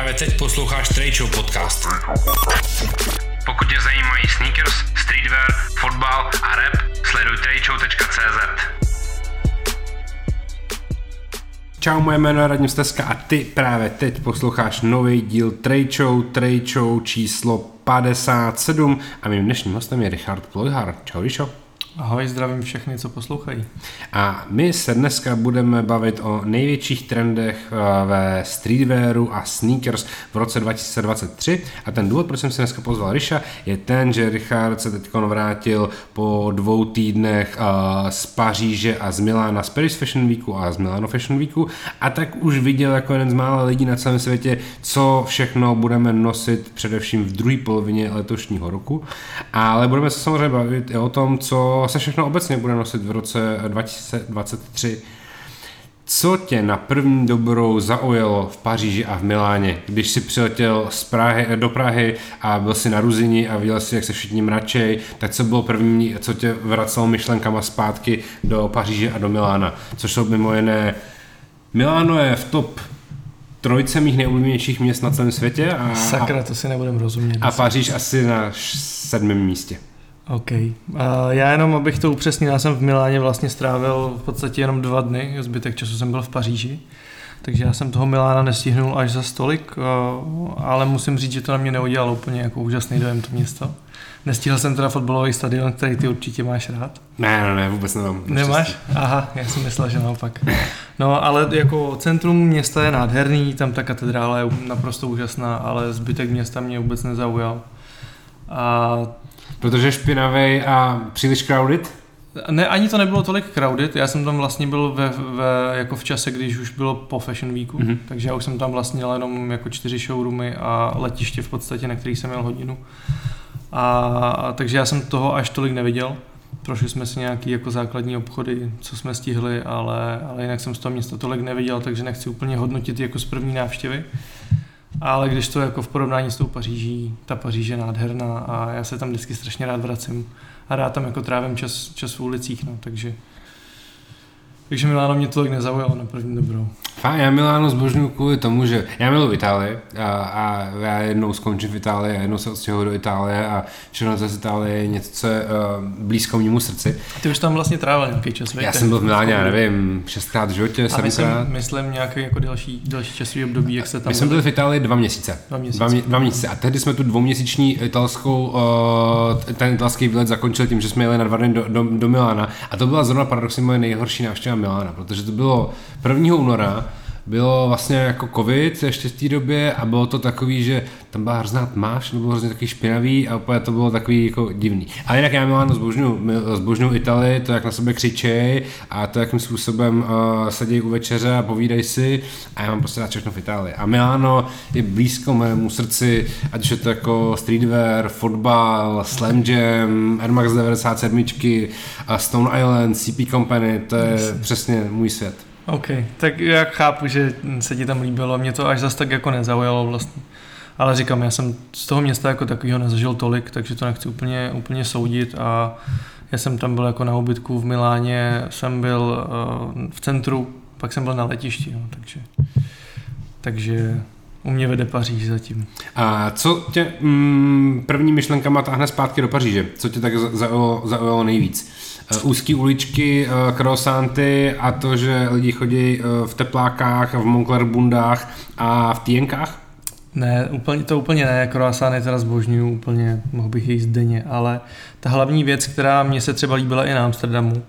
Právě teď posloucháš Trade Show podcast. Pokud tě zajímají sneakers, streetwear, fotbal a rap, sleduj tradeshow.cz. Čau, moje jméno je Radim Steska a ty právě teď posloucháš nový díl Trade Show, Trade Show číslo 57 a mým dnešním hostem je Richard Plojhar. Čau, Rišo. Ahoj, zdravím všechny, co poslouchají. A my se dneska budeme bavit o největších trendech eh, ve streetwearu a sneakers v roce 2023. A ten důvod, proč jsem si dneska pozval Riša, je ten, že Richard se teď vrátil po dvou týdnech eh, z Paříže a z Milána, z Paris Fashion Weeku a z Milano Fashion Weeku a tak už viděl jako jeden z mála lidí na celém světě, co všechno budeme nosit především v druhé polovině letošního roku. Ale budeme se samozřejmě bavit i o tom, co se všechno obecně bude nosit v roce 2023. Co tě na první dobrou zaujalo v Paříži a v Miláně, když jsi přiletěl z Prahy, do Prahy a byl si na Ruzini a viděl si, jak se všichni mračej, tak co bylo první, co tě vracelo myšlenkama zpátky do Paříže a do Milána, což jsou mimo jiné Miláno je v top trojce mých nejoblíbenějších měst na celém světě. A, Sakra, to si nebudem rozumět. A Paříž asi na sedmém místě. OK. Uh, já jenom, abych to upřesnil, já jsem v Miláně vlastně strávil v podstatě jenom dva dny, zbytek času jsem byl v Paříži, takže já jsem toho Milána nestihnul až za stolik, uh, ale musím říct, že to na mě neudělalo úplně jako úžasný dojem to město. Nestihl jsem teda fotbalový stadion, který ty určitě máš rád. Ne, ne, ne, vůbec nemám. Nemáš? Aha, já jsem myslel, že naopak. No, ale jako centrum města je nádherný, tam ta katedrála je naprosto úžasná, ale zbytek města mě vůbec nezaujal. A Protože špinavý a příliš crowded? Ne, ani to nebylo tolik crowded, já jsem tam vlastně byl ve, ve, jako v čase, když už bylo po Fashion Weeku, mm-hmm. takže já už jsem tam vlastně měl jenom jako čtyři showroomy a letiště v podstatě, na kterých jsem měl hodinu. A, a takže já jsem toho až tolik neviděl. Prošli jsme si nějaký jako základní obchody, co jsme stihli, ale, ale jinak jsem z toho města tolik neviděl, takže nechci úplně hodnotit jako z první návštěvy. Ale když to jako v porovnání s tou Paříží, ta Paříž je nádherná a já se tam vždycky strašně rád vracím a rád tam jako trávím čas, čas v ulicích, no, takže takže Miláno mě tolik nezaujalo na první dobrou. Fajn, já Miláno zbožňuji kvůli tomu, že já miluji Itálii a, a já jednou skončím v Itálii a jednou se odstěhuji do Itálie a všechno z Itálie je něco, co je uh, blízko mému srdci. Ty už tam vlastně trávil nějaký čas, Já jsem byl v Miláně, já nevím, šestkrát v životě, sedmkrát. Myslím, myslím nějaký jako další, další časový období, jak se tam... My jsme byli v Itálii dva měsíce. Dva měsíce. Dva, dva měsíce. A tehdy jsme tu dvouměsíční italskou, uh, ten italský výlet zakončili tím, že jsme jeli na dva dny do, do, do Milána. A to byla zrovna paradoxně moje nejhorší návštěva Milána, protože to bylo 1. února, bylo vlastně jako covid ještě v té době a bylo to takový, že tam byla hrozná tma, to bylo hrozně takový špinavý a úplně to bylo takový jako divný. A jinak já Milano zbožňuji, zbožňuji Italii, to jak na sebe křičej a to jakým způsobem uh, sedějí u večeře a povídají si a já mám prostě rád všechno v Itálii. A Milano je blízko mému srdci, ať už je to jako streetwear, fotbal, slam jam, Air Max 97, Stone Island, CP Company, to je přesně můj svět. OK, tak já chápu, že se ti tam líbilo, mě to až zase tak jako nezaujalo vlastně. Ale říkám, já jsem z toho města jako takového nezažil tolik, takže to nechci úplně, úplně soudit a já jsem tam byl jako na obytku v Miláně, jsem byl uh, v centru, pak jsem byl na letišti, no, takže, takže u mě vede Paříž zatím. A co tě mm, první myšlenkama táhne zpátky do Paříže? Co tě tak zaujalo, zaujalo nejvíc? Eh, úzké uličky, eh, krosanty a to, že lidi chodí eh, v teplákách, v Moncler bundách a v týjenkách? Ne, úplně, to úplně ne, kroasány teda zbožňuju úplně, mohl bych jíst denně, ale ta hlavní věc, která mě se třeba líbila i na Amsterdamu,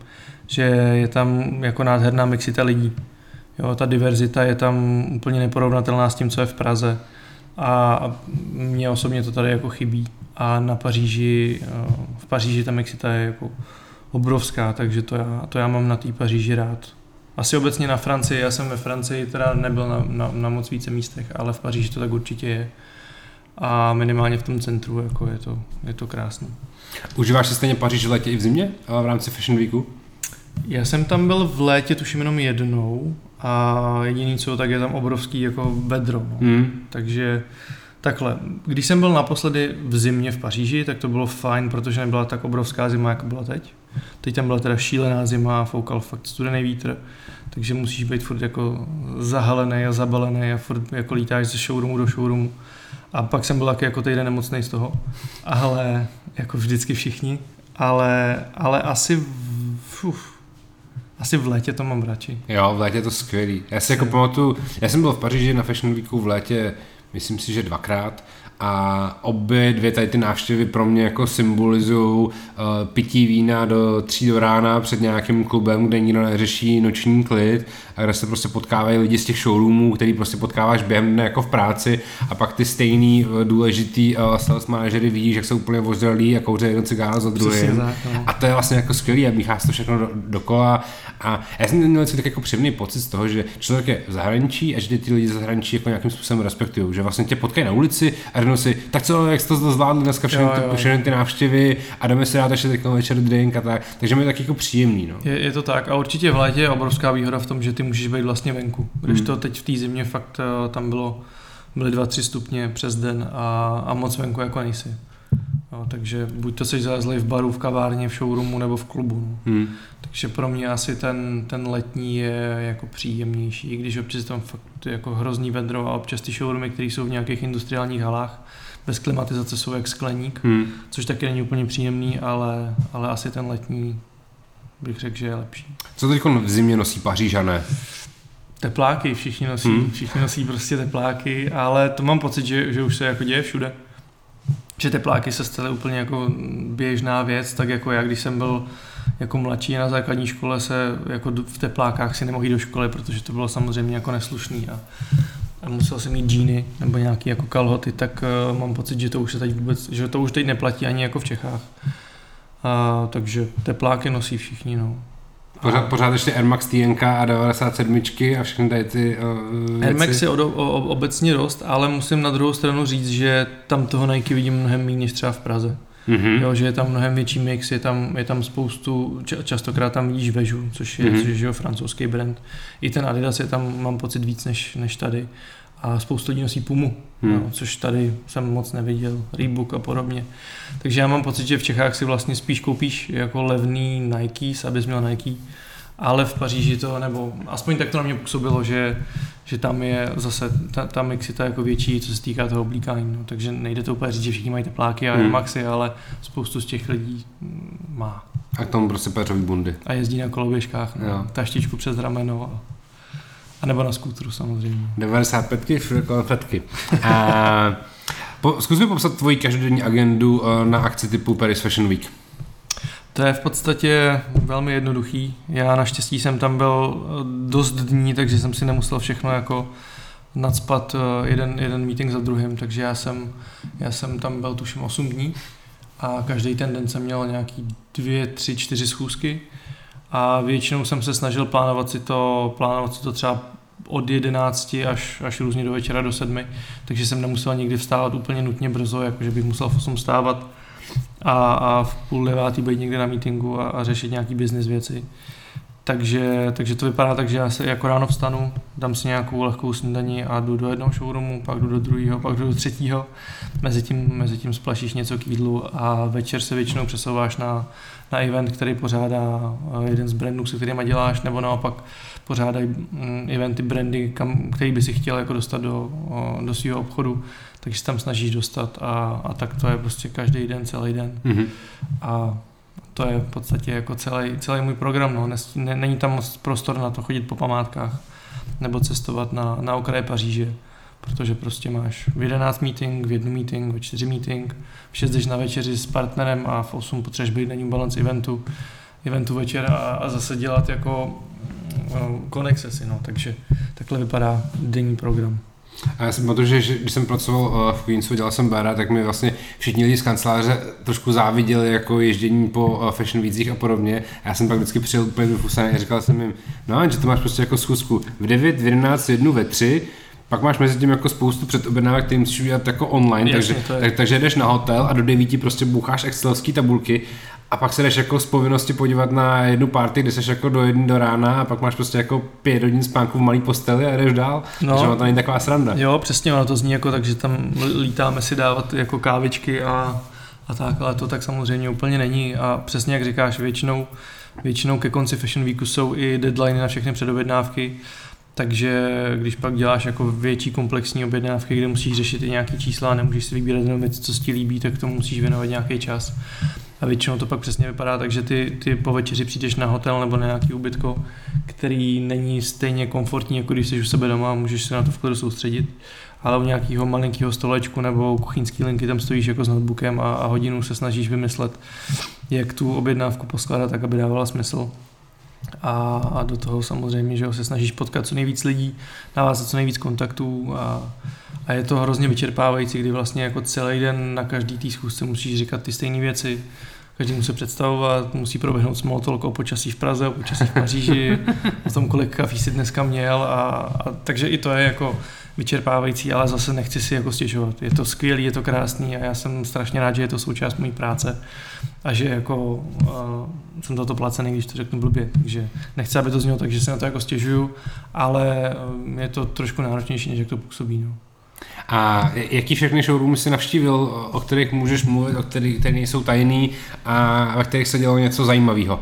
že je tam jako nádherná mixita lidí. Jo, ta diverzita je tam úplně neporovnatelná s tím, co je v Praze. A mně osobně to tady jako chybí. A na Paříži, v Paříži ta mixita je jako obrovská, takže to já, to já mám na té Paříži rád. Asi obecně na Francii, já jsem ve Francii teda nebyl na, na, na moc více místech, ale v Paříži to tak určitě je. A minimálně v tom centru jako je to, je to krásné. Užíváš si stejně Paříž v létě i v zimě v rámci Fashion Weeku? Já jsem tam byl v létě tuším jenom jednou a jediný co, tak je tam obrovský jako vedro. No. Mm. Takže Takhle, když jsem byl naposledy v zimě v Paříži, tak to bylo fajn, protože nebyla tak obrovská zima, jako byla teď. Teď tam byla teda šílená zima foukal fakt studený vítr, takže musíš být furt jako zahalený a zabalený a furt jako lítáš ze showroomu do showroomu. A pak jsem byl taky jako týden nemocný z toho, ale jako vždycky všichni, ale, ale asi v, uf, asi v létě to mám radši. Jo, v létě je to skvělý. Já si jako pamatuju, já jsem byl v Paříži na Fashion Weeku v létě, myslím si, že dvakrát a obě dvě tady ty návštěvy pro mě jako symbolizují uh, pití vína do tří do rána před nějakým klubem, kde nikdo neřeší noční klid kde se prostě potkávají lidi z těch showroomů, který prostě potkáváš během dne jako v práci a pak ty stejný uh, důležitý uh, sales manažery vidíš, jak jsou úplně ozralí a kouří jeden cigár za druhým. No. A to je vlastně jako skvělý a míchá to všechno do, dokola a já jsem měl tak jako příjemný pocit z toho, že člověk je v zahraničí a že ty lidi z zahraničí jako nějakým způsobem respektují, že vlastně tě potkají na ulici a řeknou si, tak co, jak jsi to zvládli dneska všechny, jo, jo. všechny ty návštěvy a jdeme si dát ještě teď večer drink a tak, takže mi je tak jako příjemný. No. Je, je, to tak a určitě v létě je obrovská výhoda v tom, že ty můžeš být vlastně venku, když hmm. to teď v té zimě fakt eh, tam bylo byly 2-3 stupně přes den a, a moc venku jako nejsi. No, takže buď to jsi zalezlej v baru, v kavárně, v showroomu nebo v klubu. No. Hmm. Takže pro mě asi ten, ten letní je jako příjemnější, i když občas tam fakt jako hrozný vedro a občas ty showroomy, které jsou v nějakých industriálních halách, bez klimatizace jsou jak skleník, hmm. což taky není úplně příjemný, ale, ale asi ten letní bych řekl, že je lepší. Co teď v zimě nosí Pařížané? Tepláky, všichni nosí, hmm. všichni nosí prostě tepláky, ale to mám pocit, že, že už se jako děje všude že tepláky se staly úplně jako běžná věc, tak jako já, když jsem byl jako mladší na základní škole se jako v teplákách si nemohl jít do školy, protože to bylo samozřejmě jako neslušný a, a musel jsem mít džíny nebo nějaký jako kalhoty, tak uh, mám pocit, že to už se teď vůbec, že to už teď neplatí ani jako v Čechách. A, takže tepláky nosí všichni, no. Pořád, pořád ještě Air Max TNK a 97 a všechny tady ty uh. Air Max je o, o, obecně dost, ale musím na druhou stranu říct, že tam toho Nike vidím mnohem méně než třeba v Praze. Mm-hmm. Jo, že je tam mnohem větší mix, je tam, je tam spoustu, častokrát tam vidíš Vežu, což je, mm-hmm. což je francouzský brand. I ten Adidas je tam, mám pocit, víc než, než tady. A spoustu lidí nosí Pumu, mm. jo, což tady jsem moc neviděl, Reebok a podobně. Takže já mám pocit, že v Čechách si vlastně spíš koupíš jako levný Nikes, abys měl Nike, ale v Paříži to, nebo aspoň tak to na mě působilo, že, že tam je zase ta, ta mixita jako větší, co se týká toho oblíkání, no, takže nejde to úplně říct, že všichni mají tepláky a hmm. maxy, ale spoustu z těch lidí má. A k tomu prostě péřový bundy. A jezdí na koloběžkách, no, taštičku přes rameno a, a nebo na skútru samozřejmě. 95 konfetky. A, po, zkus mi popsat tvoji každodenní agendu eh, na akci typu Paris Fashion Week. To je v podstatě velmi jednoduchý. Já naštěstí jsem tam byl eh, dost dní, takže jsem si nemusel všechno jako nadspat eh, jeden, jeden meeting za druhým, takže já jsem, já jsem tam byl tuším 8 dní a každý ten den jsem měl nějaký dvě, tři, čtyři schůzky a většinou jsem se snažil plánovat si to, plánovat si to třeba od 11 až, až různě do večera do 7, takže jsem nemusel nikdy vstávat úplně nutně brzo, jakože bych musel v 8 vstávat a, a v půl devátý být někde na meetingu a, a řešit nějaký business věci. Takže, takže to vypadá tak, že já se jako ráno vstanu, dám si nějakou lehkou snídaní a jdu do jednoho showroomu, pak jdu do druhého, pak jdu do třetího. Mezitím, mezitím splašíš něco k jídlu a večer se většinou přesouváš na, na event, který pořádá eh, jeden z brandů, se kterými děláš, nebo naopak pořádají mm, eventy, brandy, kam, který by si chtěl jako dostat do, do svého obchodu takže se tam snažíš dostat a, a tak to je prostě každý den, celý den. Mm-hmm. A to je v podstatě jako celý, celý můj program. No. Ne, není tam moc prostor na to chodit po památkách nebo cestovat na, na okraje Paříže, protože prostě máš v 11 meeting, v jednu meeting, v 4 meeting, v 6 jdeš na večeři s partnerem a v 8 potřebuješ být na New Balance eventu, eventu večer a, a zase dělat jako no, konexe si, no. takže takhle vypadá denní program. A já si pamatuju, že když jsem pracoval eh, v Queensu, dělal jsem bara, tak mi vlastně všichni lidi z kanceláře trošku záviděli jako ježdění po eh, fashion vících a podobně. A já jsem pak vždycky přijel úplně vyfusaný a říkal jsem jim, no, že to máš prostě jako schůzku v 9, v 11, v 1, ve 3, pak máš mezi tím jako spoustu předobjednávek, který musíš udělat jako online, Jasně, takže, tak, takže jdeš na hotel a do 9 prostě boucháš excelovské tabulky a pak se jdeš jako z povinnosti podívat na jednu party, kde jsi jako do jedné do rána a pak máš prostě jako pět hodin spánku v malé posteli a jdeš dál. No, takže to není taková sranda. Jo, přesně, ono to zní jako tak, že tam lítáme si dávat jako kávičky a, a tak, ale to tak samozřejmě úplně není a přesně jak říkáš, většinou, většinou ke konci Fashion Weeku jsou i deadliny na všechny předobjednávky, takže když pak děláš jako větší komplexní objednávky, kde musíš řešit i nějaký čísla a nemůžeš si vybírat jenom věc, co ti líbí, tak to musíš věnovat nějaký čas. A většinou to pak přesně vypadá tak, že ty, ty po večeři přijdeš na hotel nebo na nějaký ubytko, který není stejně komfortní, jako když jsi u sebe doma a můžeš se na to v klidu soustředit. Ale u nějakého malinkého stolečku nebo kuchyňské linky tam stojíš jako s notebookem a, a hodinu se snažíš vymyslet, jak tu objednávku poskládat tak, aby dávala smysl a, a do toho samozřejmě, že se snažíš potkat co nejvíc lidí, navázat co nejvíc kontaktů a, a je to hrozně vyčerpávající, kdy vlastně jako celý den na každý té schůzce musíš říkat ty stejné věci, každý musí představovat, musí proběhnout small talk o počasí v Praze, o počasí v Paříži, o tom, kolik kafí si dneska měl a, a takže i to je jako vyčerpávající, ale zase nechci si jako stěžovat. Je to skvělý, je to krásný a já jsem strašně rád, že je to součást mojí práce a že jako uh, jsem za to placený, když to řeknu blbě. Takže nechci, aby to znělo tak, že se na to jako stěžuju, ale um, je to trošku náročnější, než jak to působí. No. A jaký všechny showroomy jsi navštívil, o kterých můžeš mluvit, o kterých, které nejsou tajný a ve kterých se dělalo něco zajímavého?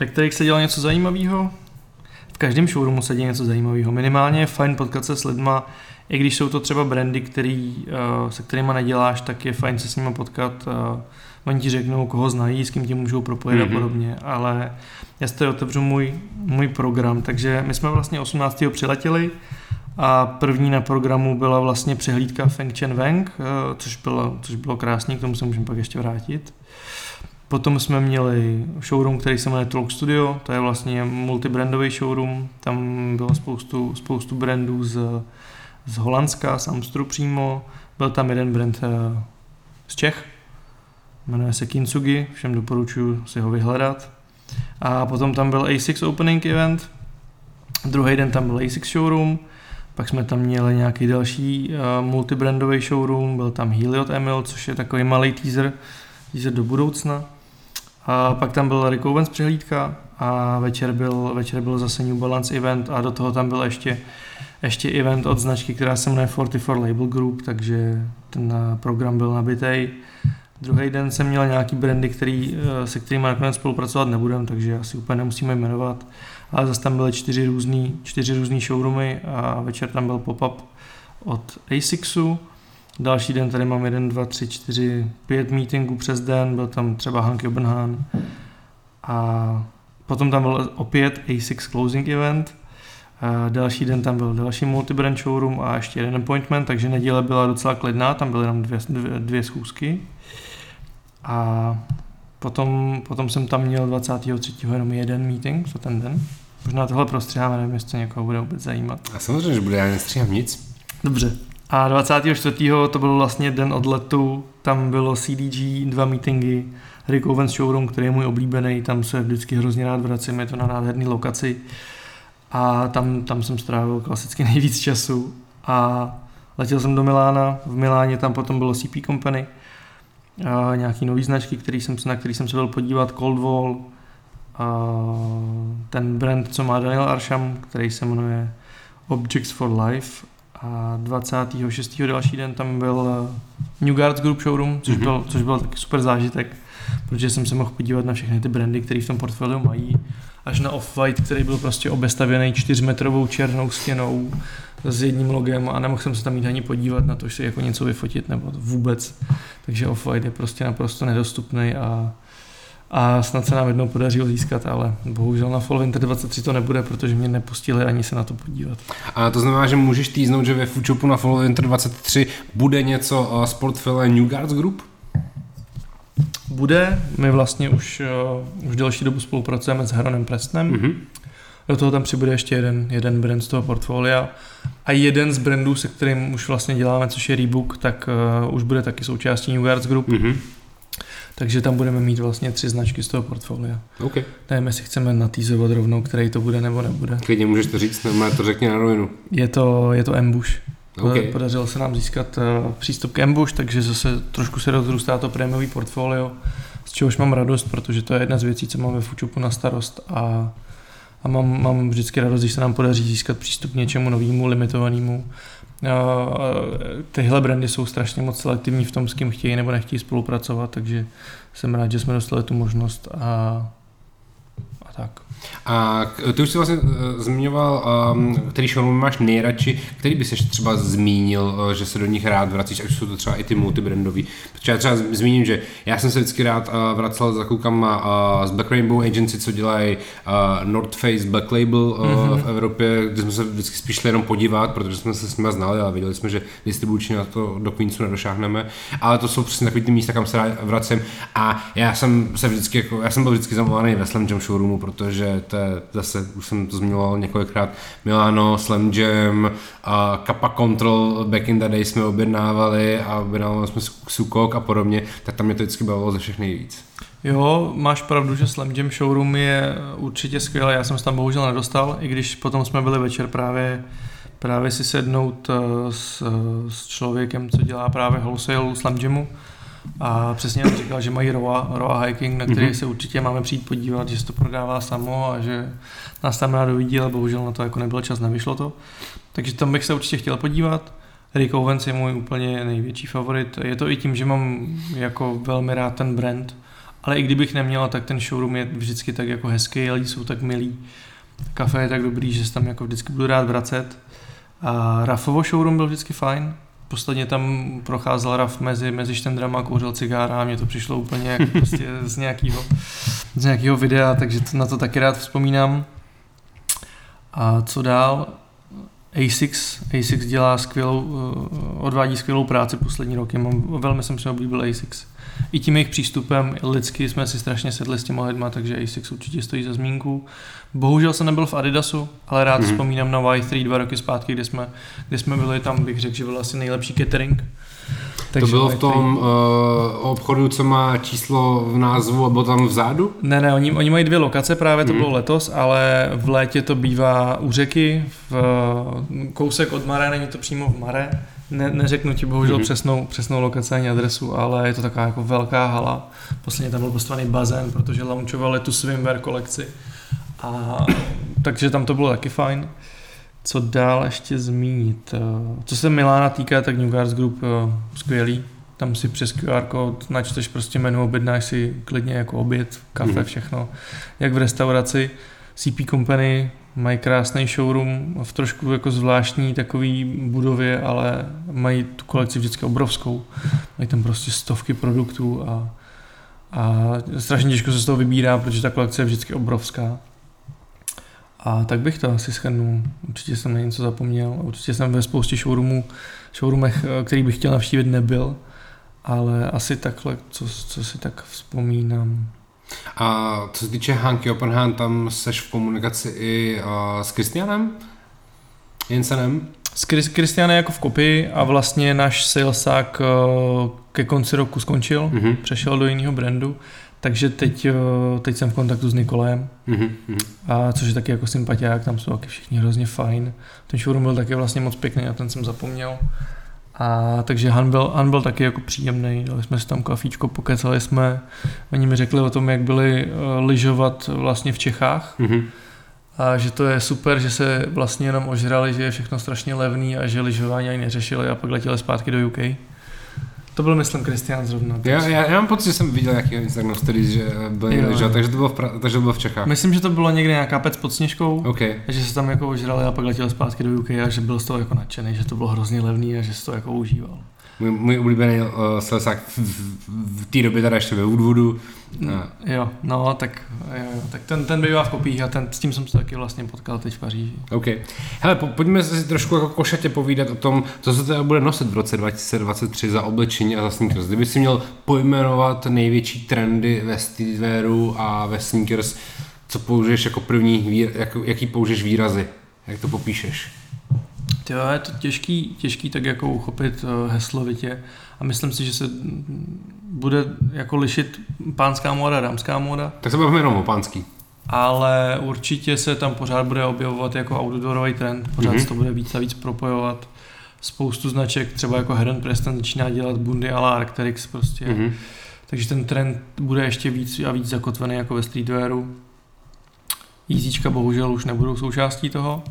Ve kterých se dělalo něco zajímavého? Každém showroomu se děje něco zajímavého. Minimálně je fajn potkat se s lidma, i když jsou to třeba brandy, který, uh, se kterými neděláš, tak je fajn se s nimi potkat. Uh, oni ti řeknou, koho znají, s kým tě můžou propojit mm-hmm. a mhm. podobně, ale já si otevřu můj, můj program, takže my jsme vlastně 18. přiletěli a první na programu byla vlastně přehlídka Feng Chen Weng, uh, což bylo, což bylo krásný, k tomu se můžeme pak ještě vrátit. Potom jsme měli showroom, který se jmenuje Talk Studio, to je vlastně multibrandový showroom, tam bylo spoustu, spoustu brandů z, z Holandska, z Amstru přímo, byl tam jeden brand eh, z Čech, jmenuje se Kintsugi, všem doporučuji si ho vyhledat. A potom tam byl A6 Opening Event, druhý den tam byl A6 Showroom, pak jsme tam měli nějaký další uh, multibrandový showroom, byl tam Heliot Emil, což je takový malý teaser, teaser do budoucna. A pak tam byl Rick Owens přehlídka a večer byl, večer byl zase New Balance event a do toho tam byl ještě, ještě event od značky, která se jmenuje 44 Label Group, takže ten program byl nabitý. Druhý den jsem měl nějaký brandy, který, eh, se kterými nakonec spolupracovat nebudem, takže asi úplně nemusíme jmenovat. Ale zase tam byly čtyři různý, čtyři různý showroomy a večer tam byl pop-up od ASICSu, Další den tady mám 1, 2, 3, 4, 5 meetingů přes den, byl tam třeba Hanky Obenhan a potom tam byl opět A6 closing event, a další den tam byl další multibrand showroom a ještě jeden appointment, takže neděle byla docela klidná, tam byly jenom dvě, dvě, dvě schůzky. A potom, potom jsem tam měl 23. jenom jeden meeting za ten den. Možná tohle prostříháme, nevím, jestli někoho bude vůbec zajímat. A samozřejmě, že bude, já nestříhám nic. Dobře, a 24. to byl vlastně den odletu, tam bylo CDG, dva meetingy, Rick Owens Showroom, který je můj oblíbený, tam se vždycky hrozně rád vracím, je to na nádherné lokaci. A tam, tam jsem strávil klasicky nejvíc času. A letěl jsem do Milána, v Miláně tam potom bylo CP Company, a nějaký nový značky, který jsem, na který jsem se byl podívat, Cold Wall, a ten brand, co má Daniel Arsham, který se jmenuje Objects for Life a 26. další den tam byl eh, New Guards Group Showroom, což, mm-hmm. byl, což byl taky super zážitek, protože jsem se mohl podívat na všechny ty brandy, které v tom portfoliu mají, až na Off-White, který byl prostě obestavěný čtyřmetrovou černou stěnou s jedním logem a nemohl jsem se tam jít ani podívat na to, že si jako něco vyfotit nebo vůbec. Takže Off-White je prostě naprosto nedostupný a a snad se nám jednou podaří ho získat, ale bohužel na Fall Winter 23 to nebude, protože mě nepustili ani se na to podívat. A to znamená, že můžeš týznout, že ve Foodshopu na Fall Winter 23 bude něco z portfole New Guards Group? Bude, my vlastně už, uh, už delší dobu spolupracujeme s Heronem Prestnem. Mm-hmm. Do toho tam přibude ještě jeden, jeden brand z toho portfolia a jeden z brandů, se kterým už vlastně děláme, což je Reebok, tak uh, už bude taky součástí New Guards Group. Mm-hmm. Takže tam budeme mít vlastně tři značky z toho portfolia. Okay. Nevím, jestli chceme natýzovat rovnou, který to bude nebo nebude. Klidně můžeš to říct, nebo to řekni na rovinu. Je to, je to Ambush. Okay. Podařilo se nám získat uh, přístup k Ambush, takže zase trošku se rozrůstá to prémiový portfolio, z čehož mám radost, protože to je jedna z věcí, co mám ve Fučupu na starost a, a mám, mám vždycky radost, když se nám podaří získat přístup k něčemu novému, limitovanému tyhle brandy jsou strašně moc selektivní v tom, s kým chtějí nebo nechtějí spolupracovat, takže jsem rád, že jsme dostali tu možnost a, a tak. A ty už jsi vlastně uh, zmiňoval, um, který showroom máš nejradši, který bys ještě třeba zmínil, uh, že se do nich rád vracíš, ať jsou to třeba i ty multibrandový. Protože já třeba zmíním, že já jsem se vždycky rád uh, vracel za klukama uh, z Black Rainbow Agency, co dělají uh, North Face Black Label uh, mm-hmm. v Evropě, kde jsme se vždycky spíš šli jenom podívat, protože jsme se s nimi znali a věděli jsme, že distribučně na to do Queensu nedošáhneme. Ale to jsou přesně takový ty místa, kam se rád vracím. A já jsem se vždycky, jako, já jsem byl vždycky zamluvaný ve Slam Jam showroomu, protože to je zase, už jsem to zmiňoval několikrát, Milano, Slam Jam, a Kappa Control, back in the day jsme objednávali a objednávali jsme Sukok a podobně, tak tam mě to vždycky bavilo ze všech nejvíc. Jo, máš pravdu, že Slam Jam Showroom je určitě skvělý, já jsem se tam bohužel nedostal, i když potom jsme byli večer právě právě si sednout eh, s, s člověkem, co dělá právě wholesale Slam Jamu, a přesně jak říkal, že mají Roa, Roa Hiking, na který mm-hmm. se určitě máme přijít podívat, že se to prodává samo a že nás tam rád uvidí, ale bohužel na to jako nebyl čas, nevyšlo to. Takže tam bych se určitě chtěl podívat. Rick Owens je můj úplně největší favorit. Je to i tím, že mám jako velmi rád ten brand, ale i kdybych neměla, tak ten showroom je vždycky tak jako hezký, lidi jsou tak milí. Kafe je tak dobrý, že se tam jako vždycky budu rád vracet. A Rafovo showroom byl vždycky fajn, posledně tam procházel Raf mezi, mezi štendrama, kouřil cigára a mně to přišlo úplně jako prostě z nějakého, z nějakého videa, takže to, na to taky rád vzpomínám. A co dál? A6, A6 dělá skvělou, eh, odvádí skvělou práci poslední roky, mám, velmi jsem si oblíbil A6 i tím jejich přístupem lidsky jsme si strašně sedli s těma lidma, takže ASICS určitě stojí za zmínku. Bohužel jsem nebyl v Adidasu, ale rád mm-hmm. vzpomínám na Y3 dva roky zpátky, kde jsme, kde jsme byli, tam bych řekl, že byl asi nejlepší catering. Takže to bylo v tom uh, obchodu, co má číslo v názvu bylo tam vzadu? Ne, ne, oni, oni mají dvě lokace, právě to mm. bylo letos, ale v létě to bývá u řeky, v kousek od Mare, není to přímo v Mare, ne, neřeknu ti bohužel mm-hmm. přesnou, přesnou lokaci ani adresu, ale je to taková jako velká hala. Posledně tam byl postavený bazén, protože launchovali tu swimwear kolekci. A, takže tam to bylo taky fajn. Co dál ještě zmínit? Eh, co se Milána týká, tak New Guards Group eh, skvělý. Tam si přes QR kód načteš prostě menu, objednáš si klidně jako oběd, kafe, mm-hmm. všechno. Jak v restauraci. CP Company Mají krásný showroom v trošku jako zvláštní takový budově, ale mají tu kolekci vždycky obrovskou. Mají tam prostě stovky produktů a, a strašně těžko se z toho vybírá, protože ta kolekce je vždycky obrovská. A tak bych to asi schrnul. Určitě jsem na něco zapomněl. Určitě jsem ve spoustě showroomů, showroomech, který bych chtěl navštívit, nebyl. Ale asi takhle, co, co si tak vzpomínám. A co se týče Hanky Oppenheim, tam seš v komunikaci i uh, s Kristianem Jensenem? S Kristianem jako v kopii a vlastně náš salesák uh, ke konci roku skončil, mm-hmm. přešel do jiného brandu, takže teď, uh, teď jsem v kontaktu s Nikolajem, mm-hmm. a což je taky jako sympatiák, tam jsou taky všichni hrozně fajn. Ten showroom byl taky vlastně moc pěkný, a ten jsem zapomněl. A takže Han byl, Han byl taky jako příjemný, dali jsme si tam kafíčko, pokecali jsme, oni mi řekli o tom, jak byli uh, lyžovat vlastně v Čechách. Mm-hmm. A že to je super, že se vlastně jenom ožrali, že je všechno strašně levný a že lyžování ani neřešili a pak letěli zpátky do UK. To byl, myslím, Kristián zrovna. Já, já, já, mám pocit, že jsem viděl nějaký Instagram stories, že byl jo, že, takže, to bylo v, takže to bylo v Čechách. Myslím, že to bylo někde nějaká pec pod Sněžkou, okay. a že se tam jako ožrali a pak letěl zpátky do UK a že byl z toho jako nadšený, že to bylo hrozně levný a že se to jako užíval můj, můj oblíbený uh, slesák v, v, v té době teda ještě ve Woodwoodu. Uh. Jo, no, tak, jo, jo, tak ten, ten bývá v kopích a ten, s tím jsem se taky vlastně potkal teď v Paříži. OK. Hele, po, pojďme si trošku jako košatě povídat o tom, co se teda bude nosit v roce 2023 za oblečení a za sneakers. Kdyby si měl pojmenovat největší trendy ve streetwearu a ve sneakers, co použiješ jako první, jak, jaký použiješ výrazy? Jak to popíšeš? Jo, je to těžký, těžký tak jako uchopit uh, heslovitě a myslím si, že se bude jako lišit pánská móda, dámská móda. Tak se bavíme jenom o pánský. Ale určitě se tam pořád bude objevovat jako outdoorový trend, pořád mm-hmm. se to bude víc a víc propojovat. Spoustu značek, třeba jako Heron Preston začíná dělat bundy a la Arcteryx prostě. Mm-hmm. Takže ten trend bude ještě víc a víc zakotvený jako ve streetwearu. Jízíčka bohužel už nebudou součástí toho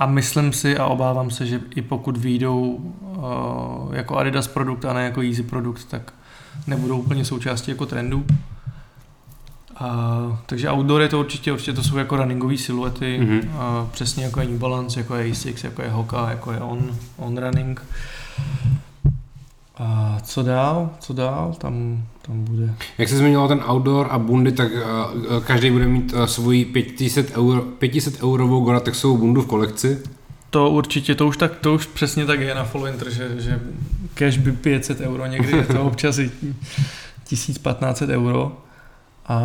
A myslím si a obávám se, že i pokud výjdou uh, jako Adidas produkt a ne jako Easy produkt, tak nebudou úplně součástí jako trendu. A, takže outdoor je to určitě, určitě to jsou jako runningové siluety, mm-hmm. a přesně jako je New Balance, jako je Asics, jako je Hoka, jako je On, on Running. A co dál? Co dál? Tam, tam bude. Jak se změnilo ten outdoor a bundy, tak uh, každý bude mít uh, svoji 500, euro, 500 eurovou Goratexovou bundu v kolekci. To určitě, to už, tak, to už přesně tak je na Fall Winter, že, že cash by 500 euro, někdy je to občas i 1500 euro. A,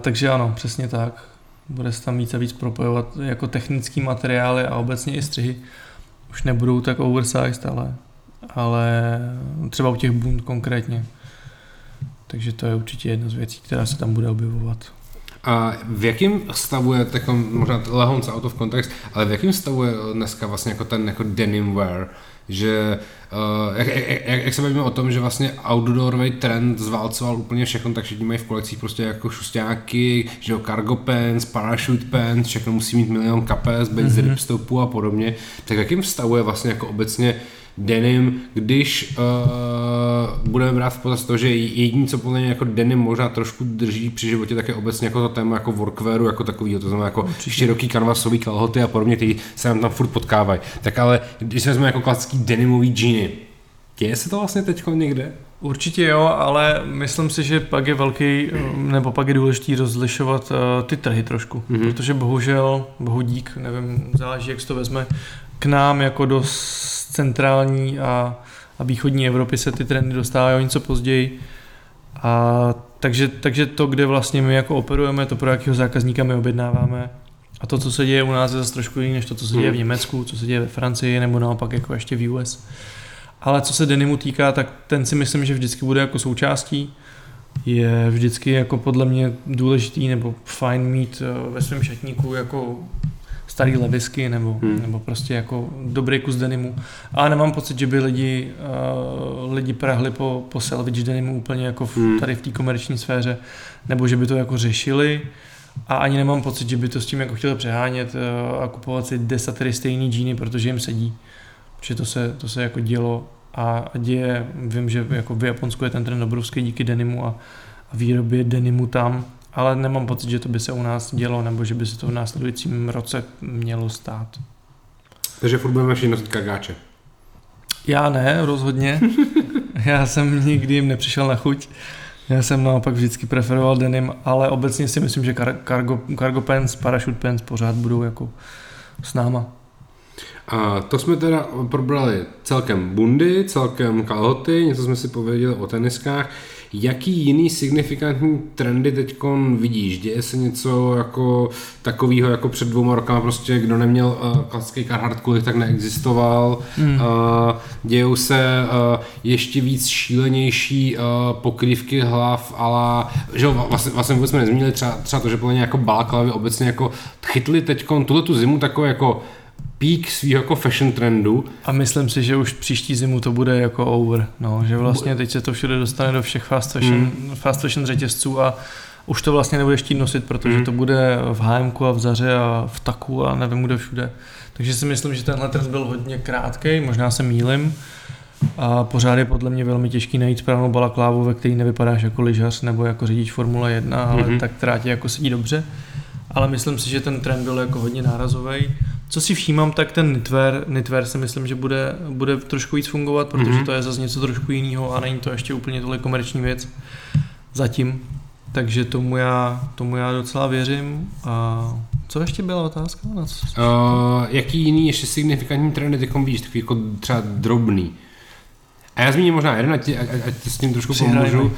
takže ano, přesně tak. Bude se tam víc a víc propojovat jako technický materiály a obecně i střihy. Už nebudou tak oversized, ale, ale třeba u těch bund konkrétně. Takže to je určitě jedna z věcí, která se tam bude objevovat. A v jakém stavu je, tak možná lehonce out of context, ale v jakém stavu je dneska vlastně jako ten jako denim wear? že uh, jak, jak, jak, jak, se bavíme o tom, že vlastně outdoorový trend zválcoval úplně všechno, tak všichni mají v kolekcích prostě jako šustáky, že jo, cargo pants, parachute pants, všechno musí mít milion kapes, bez mm-hmm. ripstopů a podobně, tak v jakém stavu je vlastně jako obecně denim, když uh, budeme brát v potaz to, že jediný, co podle mě jako denim možná trošku drží při životě, tak je obecně jako to téma jako workwearu, jako takový, to znamená jako Určitě. široký kanvasový kalhoty a podobně, ty se nám tam furt potkávají. Tak ale když se vezmeme jako klasický denimový džíny, děje se to vlastně teď někde? Určitě jo, ale myslím si, že pak je velký, nebo pak je důležitý rozlišovat uh, ty trhy trošku, mm-hmm. protože bohužel, bohu dík, nevím, záleží, jak se to vezme, k nám jako do centrální a, a východní Evropy se ty trendy dostávají o něco později. A takže, takže to, kde vlastně my jako operujeme, to pro jakého zákazníka my objednáváme, a to, co se děje u nás, je zase trošku jiné, než to, co se děje v hmm. Německu, co se děje ve Francii, nebo naopak jako ještě v US. Ale co se denimu týká, tak ten si myslím, že vždycky bude jako součástí. Je vždycky jako podle mě důležitý nebo fajn mít eh, ve svém šatníku jako starý levisky nebo, hmm. nebo prostě jako dobrý kus denimu. Ale nemám pocit, že by lidi, uh, lidi prahli po, po salvage denimu úplně jako v, hmm. tady v té komerční sféře, nebo že by to jako řešili. A ani nemám pocit, že by to s tím jako chtěli přehánět uh, a kupovat si desatery stejný džíny, protože jim sedí. Protože to se, to se jako dělo a, a děje, vím, že jako v Japonsku je ten trend obrovský díky denimu a, a výrobě denimu tam ale nemám pocit, že to by se u nás dělo, nebo že by se to v následujícím roce mělo stát. Takže furt budeme všichni nosit kagáče. Já ne, rozhodně. Já jsem nikdy jim nepřišel na chuť. Já jsem naopak vždycky preferoval denim, ale obecně si myslím, že kar- cargo, cargo pants, parachute pants pořád budou jako s náma. A to jsme teda probrali celkem bundy, celkem kalhoty, něco jsme si pověděli o teniskách. Jaký jiný signifikantní trendy teď vidíš? Děje se něco jako takového jako před dvouma rokama prostě, kdo neměl uh, klasický Carhartt kulich, tak neexistoval. Hmm. Uh, dějou se uh, ještě víc šílenější uh, pokrývky hlav, ale že vlastně, vlastně vůbec jsme nezmínili třeba, třeba to, že podle jako balaklavy obecně jako chytli teď tuhle tu zimu takové jako peak svého jako fashion trendu. A myslím si, že už příští zimu to bude jako over, no, že vlastně teď se to všude dostane do všech fast fashion, mm. fast fashion řetězců a už to vlastně nebudeš chtít nosit, protože mm. to bude v HM a v Zaře a v Taku a nevím kde všude. Takže si myslím, že tenhle trend byl hodně krátký, možná se mýlim. A pořád je podle mě velmi těžký najít správnou balaklávu, ve který nevypadáš jako lyžař nebo jako řidič Formule 1, ale mm-hmm. tak která ti jako sedí dobře. Ale myslím si, že ten trend byl jako hodně nárazový co si všímám, tak ten knitwear, knitwear si myslím, že bude, bude trošku víc fungovat, protože mm-hmm. to je zase něco trošku jiného a není to ještě úplně tohle komerční věc zatím. Takže tomu já, tomu já docela věřím. A co ještě byla otázka? Na co? Uh, jaký jiný ještě signifikantní trendy ty vidíš, takový jako třeba drobný? A já zmíním možná jeden, ať, ať, ať s tím trošku pomůžu. Uh,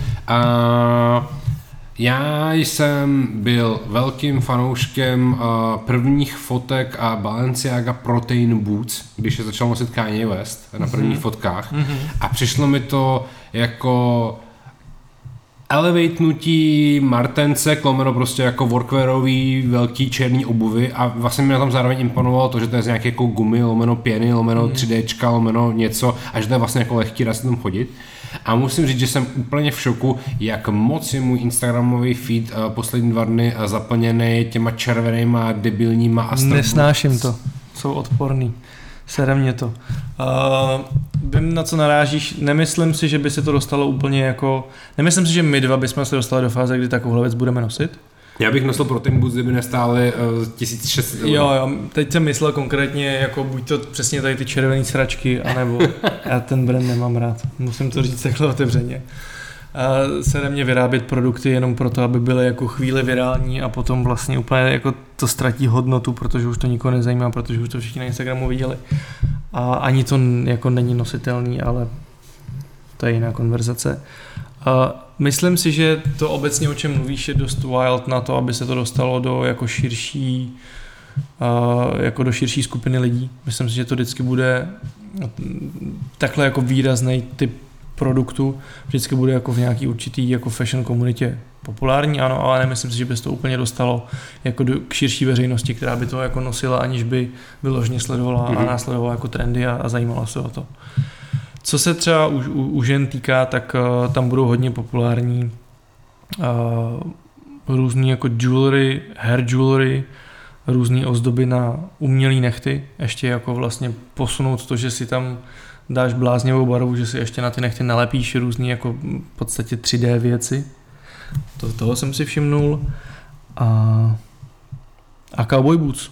já jsem byl velkým fanouškem uh, prvních fotek a Balenciaga Protein Boots, když je začal nosit Kanye West na prvních mm-hmm. fotkách. Mm-hmm. A přišlo mi to jako elevatenutí Martence, klomeno prostě jako workwearový velký černý obuvy a vlastně mi na tom zároveň imponovalo to, že to je z nějaké jako gumy, lomeno pěny, lomeno mm. 3D, lomeno něco a že to je vlastně jako lehký, dá se tam chodit. A musím říct, že jsem úplně v šoku, jak moc je můj Instagramový feed uh, poslední dva dny uh, zaplněný těma červenýma, debilníma a Nesnáším to. jsou odporný. Sere mě to. Uh, vím, na co narážíš. Nemyslím si, že by se to dostalo úplně jako... Nemyslím si, že my dva bychom se dostali do fáze, kdy takovou věc budeme nosit. Já bych nosil protein boost, kdyby nestály uh, 1600 euro. Jo, jo, teď jsem myslel konkrétně jako buď to přesně tady ty červené sračky, anebo já ten brand nemám rád. Musím to říct takhle otevřeně. Uh, se mě vyrábět produkty jenom proto, aby byly jako chvíli virální a potom vlastně úplně jako to ztratí hodnotu, protože už to nikoho nezajímá, protože už to všichni na Instagramu viděli. A ani to jako není nositelný, ale to je jiná konverzace. Uh, myslím si, že to obecně, o čem mluvíš, je dost wild na to, aby se to dostalo do jako širší uh, jako do širší skupiny lidí. Myslím si, že to vždycky bude takhle jako výrazný typ produktu, vždycky bude jako v nějaký určitý jako fashion komunitě populární, ano, ale nemyslím si, že by se to úplně dostalo jako do, k širší veřejnosti, která by to jako nosila, aniž by vyloženě sledovala mm-hmm. a mhm. následovala jako trendy a, a zajímala se o to. Co se třeba u, u, u žen týká, tak uh, tam budou hodně populární uh, různý jako jewelry, hair jewelry, různé ozdoby na umělé nechty, ještě jako vlastně posunout to, že si tam dáš bláznivou barvu, že si ještě na ty nechty nalepíš různý jako v podstatě 3D věci. To, toho jsem si všimnul. A, a Cowboy Boots.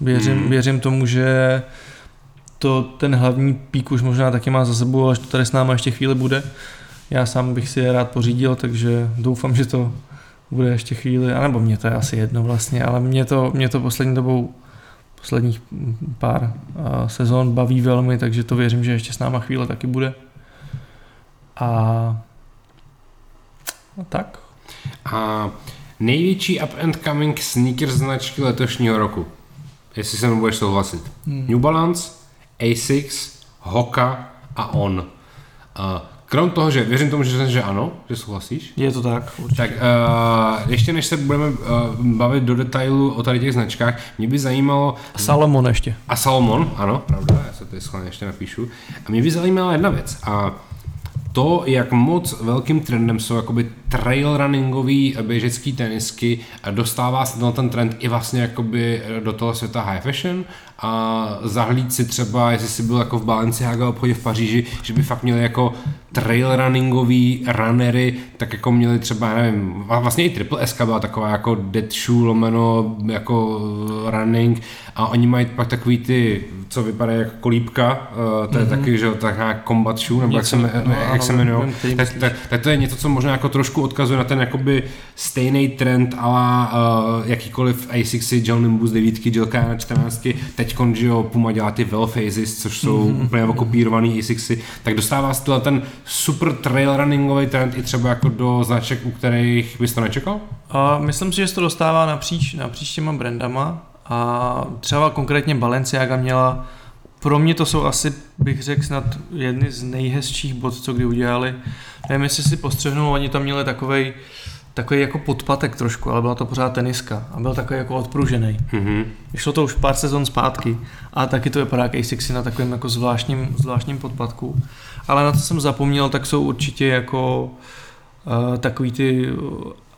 Věřím, hmm. věřím tomu, že to ten hlavní pík už možná taky má za sebou, až to tady s náma ještě chvíli bude. Já sám bych si je rád pořídil, takže doufám, že to bude ještě chvíli, anebo mě to je asi jedno vlastně, ale mě to, mě to poslední dobou posledních pár sezon baví velmi, takže to věřím, že ještě s náma chvíle taky bude. A, a tak. A největší up and coming sneaker značky letošního roku, jestli se mnou budeš souhlasit. Hmm. New Balance, Asics, Hoka a On. Uh, Krom toho, že věřím tomu, že, že ano, že souhlasíš. Je to tak, určitě. Tak uh, ještě než se budeme uh, bavit do detailu o tady těch značkách, mě by zajímalo... A Salomon ještě. A Salomon, ano, pravda, já se to schválně ještě napíšu. A mě by zajímala jedna věc. A to, jak moc velkým trendem jsou jakoby trail runningový běžecký tenisky a dostává se ten trend i vlastně jakoby do toho světa high fashion a zahlíd si třeba, jestli jsi byl jako v Balenciaga obchodě v Paříži, že by fakt měli jako trail runningový runnery, tak jako měli třeba, nevím, vlastně i Triple S byla taková jako dead shoe lomeno jako running a oni mají pak takový ty, co vypadají jako kolípka, uh, to je mm-hmm. taky, že tak nějak combat shoe, nebo něco, jak se, no, jak se jmenují. Tak, tak, tak, to je něco, co možná jako trošku odkazuje na ten jakoby stejný trend ale uh, jakýkoliv A6, John Nimbus 9, Jill na 14, teď že jo, Puma dělá ty well phases, což jsou mm-hmm. úplně okopírovaný A6, tak dostává se ten super trail runningový trend i třeba jako do značek, u kterých bys to nečekal? Uh, myslím si, že se to dostává napříč, napříč těma brandama a třeba konkrétně Balenciaga měla pro mě to jsou asi, bych řekl, snad jedny z nejhezčích bod, co kdy udělali. Nevím, jestli si postřehnul, oni tam měli takovej, takový jako podpatek trošku, ale byla to pořád teniska a byl takový jako odpružený. Mm-hmm. Šlo to už pár sezon zpátky a taky to vypadá jak A6 na takovém jako zvláštním, zvláštním podpatku. Ale na to jsem zapomněl, tak jsou určitě jako uh, takový ty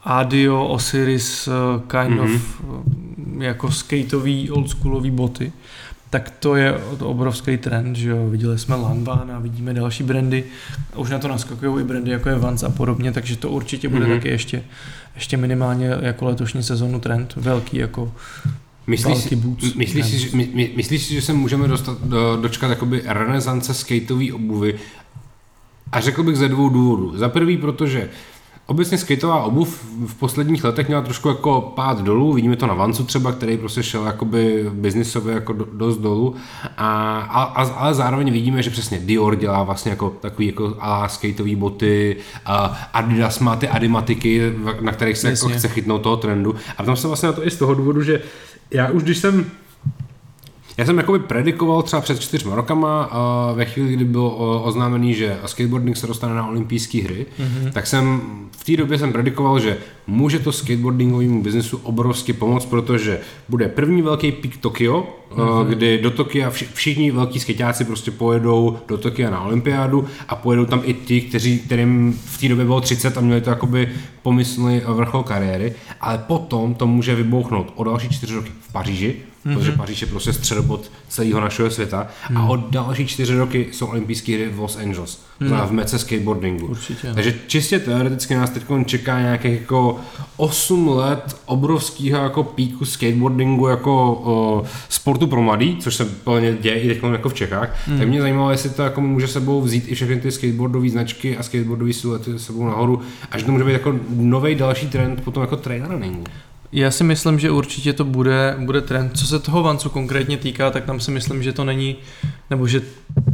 Adio, Osiris, uh, kind mm-hmm. of uh, jako skateový, oldschoolový boty tak to je obrovský trend, že jo, viděli jsme Lanvin a vidíme další brandy, už na to naskakují i brandy jako je Vans a podobně, takže to určitě bude mm-hmm. taky ještě, ještě minimálně jako letošní sezonu trend, velký jako Myslíš, si, boots, myslíš, si, že, my, myslíš si, že se můžeme dostat, do, dočkat jakoby renesance skateové obuvy? A řekl bych ze dvou důvodů. Za prvý, protože Obecně skateová obuv v posledních letech měla trošku jako pád dolů, vidíme to na Vancu třeba, který prostě šel jakoby biznisově jako do, dost dolů, a, a, ale zároveň vidíme, že přesně Dior dělá vlastně jako takový jako a skateový boty, a Adidas má ty adimatiky, na kterých se jako chce chytnout toho trendu. A tam se vlastně na to i z toho důvodu, že já už když jsem já jsem jakoby predikoval třeba před čtyřma rokama a ve chvíli, kdy bylo oznámený, že skateboarding se dostane na olympijské hry, mm-hmm. tak jsem v té době jsem predikoval, že může to skateboardingovému biznesu obrovsky pomoct, protože bude první velký pík Tokio, mm-hmm. kdy do Tokia všichni velký skateáci prostě pojedou do Tokia na olympiádu a pojedou tam i ti, kteří, kterým v té době bylo 30 a měli to jakoby pomyslný vrchol kariéry, ale potom to může vybouchnout o další čtyři roky v Paříži, mm-hmm. protože Paříž je prostě středobod celého našeho světa mm. a od další čtyři roky jsou olympijské hry v Los Angeles, mm. v mece skateboardingu. Určitě. Takže čistě teoreticky nás teď čeká nějakých jako 8 let obrovského jako píku skateboardingu jako o, sportu pro mladý, což se plně děje i teď jako v Čechách. Mm. Tak mě zajímalo, jestli to jako může sebou vzít i všechny ty skateboardové značky a skateboardové silety sebou nahoru, až to může být jako nový další trend potom jako trail runningu. Já si myslím, že určitě to bude, bude trend. Co se toho Vancu konkrétně týká, tak tam si myslím, že to není, nebo že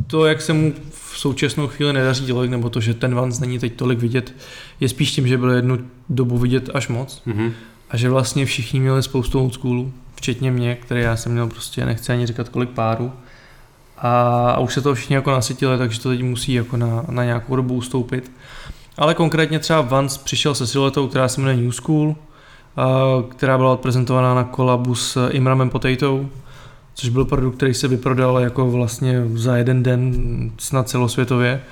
to, jak se mu v současnou chvíli nedaří tolik, nebo to, že ten Vans není teď tolik vidět, je spíš tím, že byl jednu dobu vidět až moc. Mm-hmm. A že vlastně všichni měli spoustu old schoolů, včetně mě, který já jsem měl prostě, nechci ani říkat kolik párů. A, a už se to všichni jako nasytili, takže to teď musí jako na, na nějakou dobu ustoupit. Ale konkrétně třeba Vans přišel se siluetou, která se jmenuje New School, která byla odprezentovaná na kolabu s Imramem Potato, což byl produkt, který se vyprodal jako vlastně za jeden den snad celosvětově.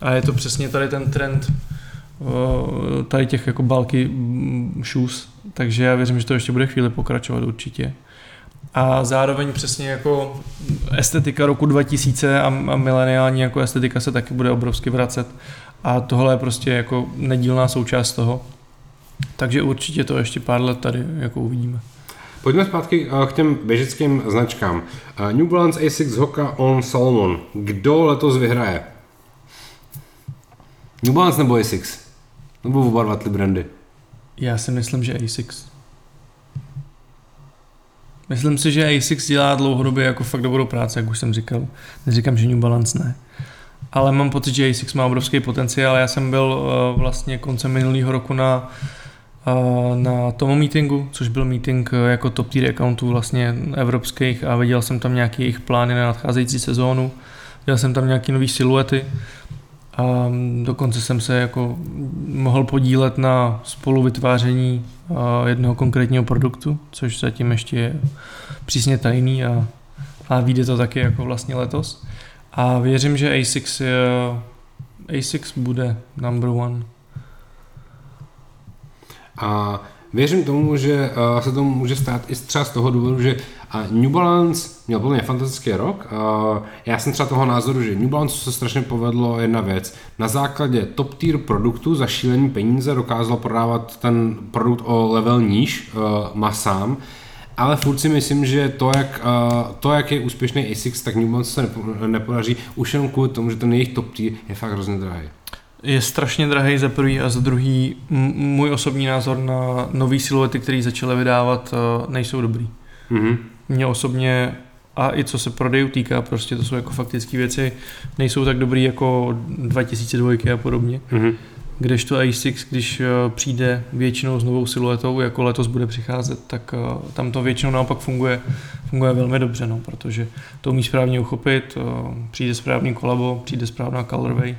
A je to přesně tady ten trend tady těch jako balky shoes, takže já věřím, že to ještě bude chvíli pokračovat určitě. A zároveň přesně jako estetika roku 2000 a, a mileniální jako estetika se taky bude obrovsky vracet a tohle je prostě jako nedílná součást toho. Takže určitě to ještě pár let tady jako uvidíme. Pojďme zpátky eh, k těm běžeckým značkám. Eh, New Balance Asics Hoka On Salomon. Kdo letos vyhraje? New Balance nebo Asics? Nebo oba dva ty brandy? Já si myslím, že Asics. Myslím si, že Asics dělá dlouhodobě jako fakt dobrou práci, jak už jsem říkal. Neříkám, že New Balance ne. Ale mám pocit, že Asics má obrovský potenciál. Já jsem byl uh, vlastně koncem minulého roku na na tomu meetingu, což byl meeting eh, jako top tier accountů vlastně evropských a viděl jsem tam nějaké jejich plány na nadcházející sezónu, viděl jsem tam nějaké nové siluety a dokonce jsem se jako mohl podílet na spoluvytváření eh, jednoho konkrétního produktu, což zatím ještě je přísně tajný a, a vyjde to taky jako vlastně letos. A věřím, že ASICS, je, ASICS bude number one. A věřím tomu, že uh, se to může stát i třeba z toho důvodu, že uh, New Balance měl plně fantastický rok. Já jsem třeba toho názoru, že New Balance se strašně povedlo jedna věc. Na základě top tier produktu za šílený peníze dokázal prodávat ten produkt o level níž uh, masám, ale furt si myslím, že to, jak, to, jak je úspěšný ASICS, tak New Balance se nepodaří už jenom kvůli tomu, že ten jejich top tier je fakt hrozně drahý je strašně drahý za prvý a za druhý můj osobní názor na nové siluety, které začaly vydávat, eh, nejsou dobrý. Mm-hmm. Mně osobně a i co se prodejů týká, prostě to jsou jako faktické věci, nejsou tak dobrý jako 2002 a podobně. Mm-hmm. Kdežto A6, když eh, přijde většinou s novou siluetou, jako letos bude přicházet, tak eh, tam to většinou naopak funguje, funguje velmi dobře, no, protože to umí správně uchopit, přijde správný kolabo, přijde správná colorway,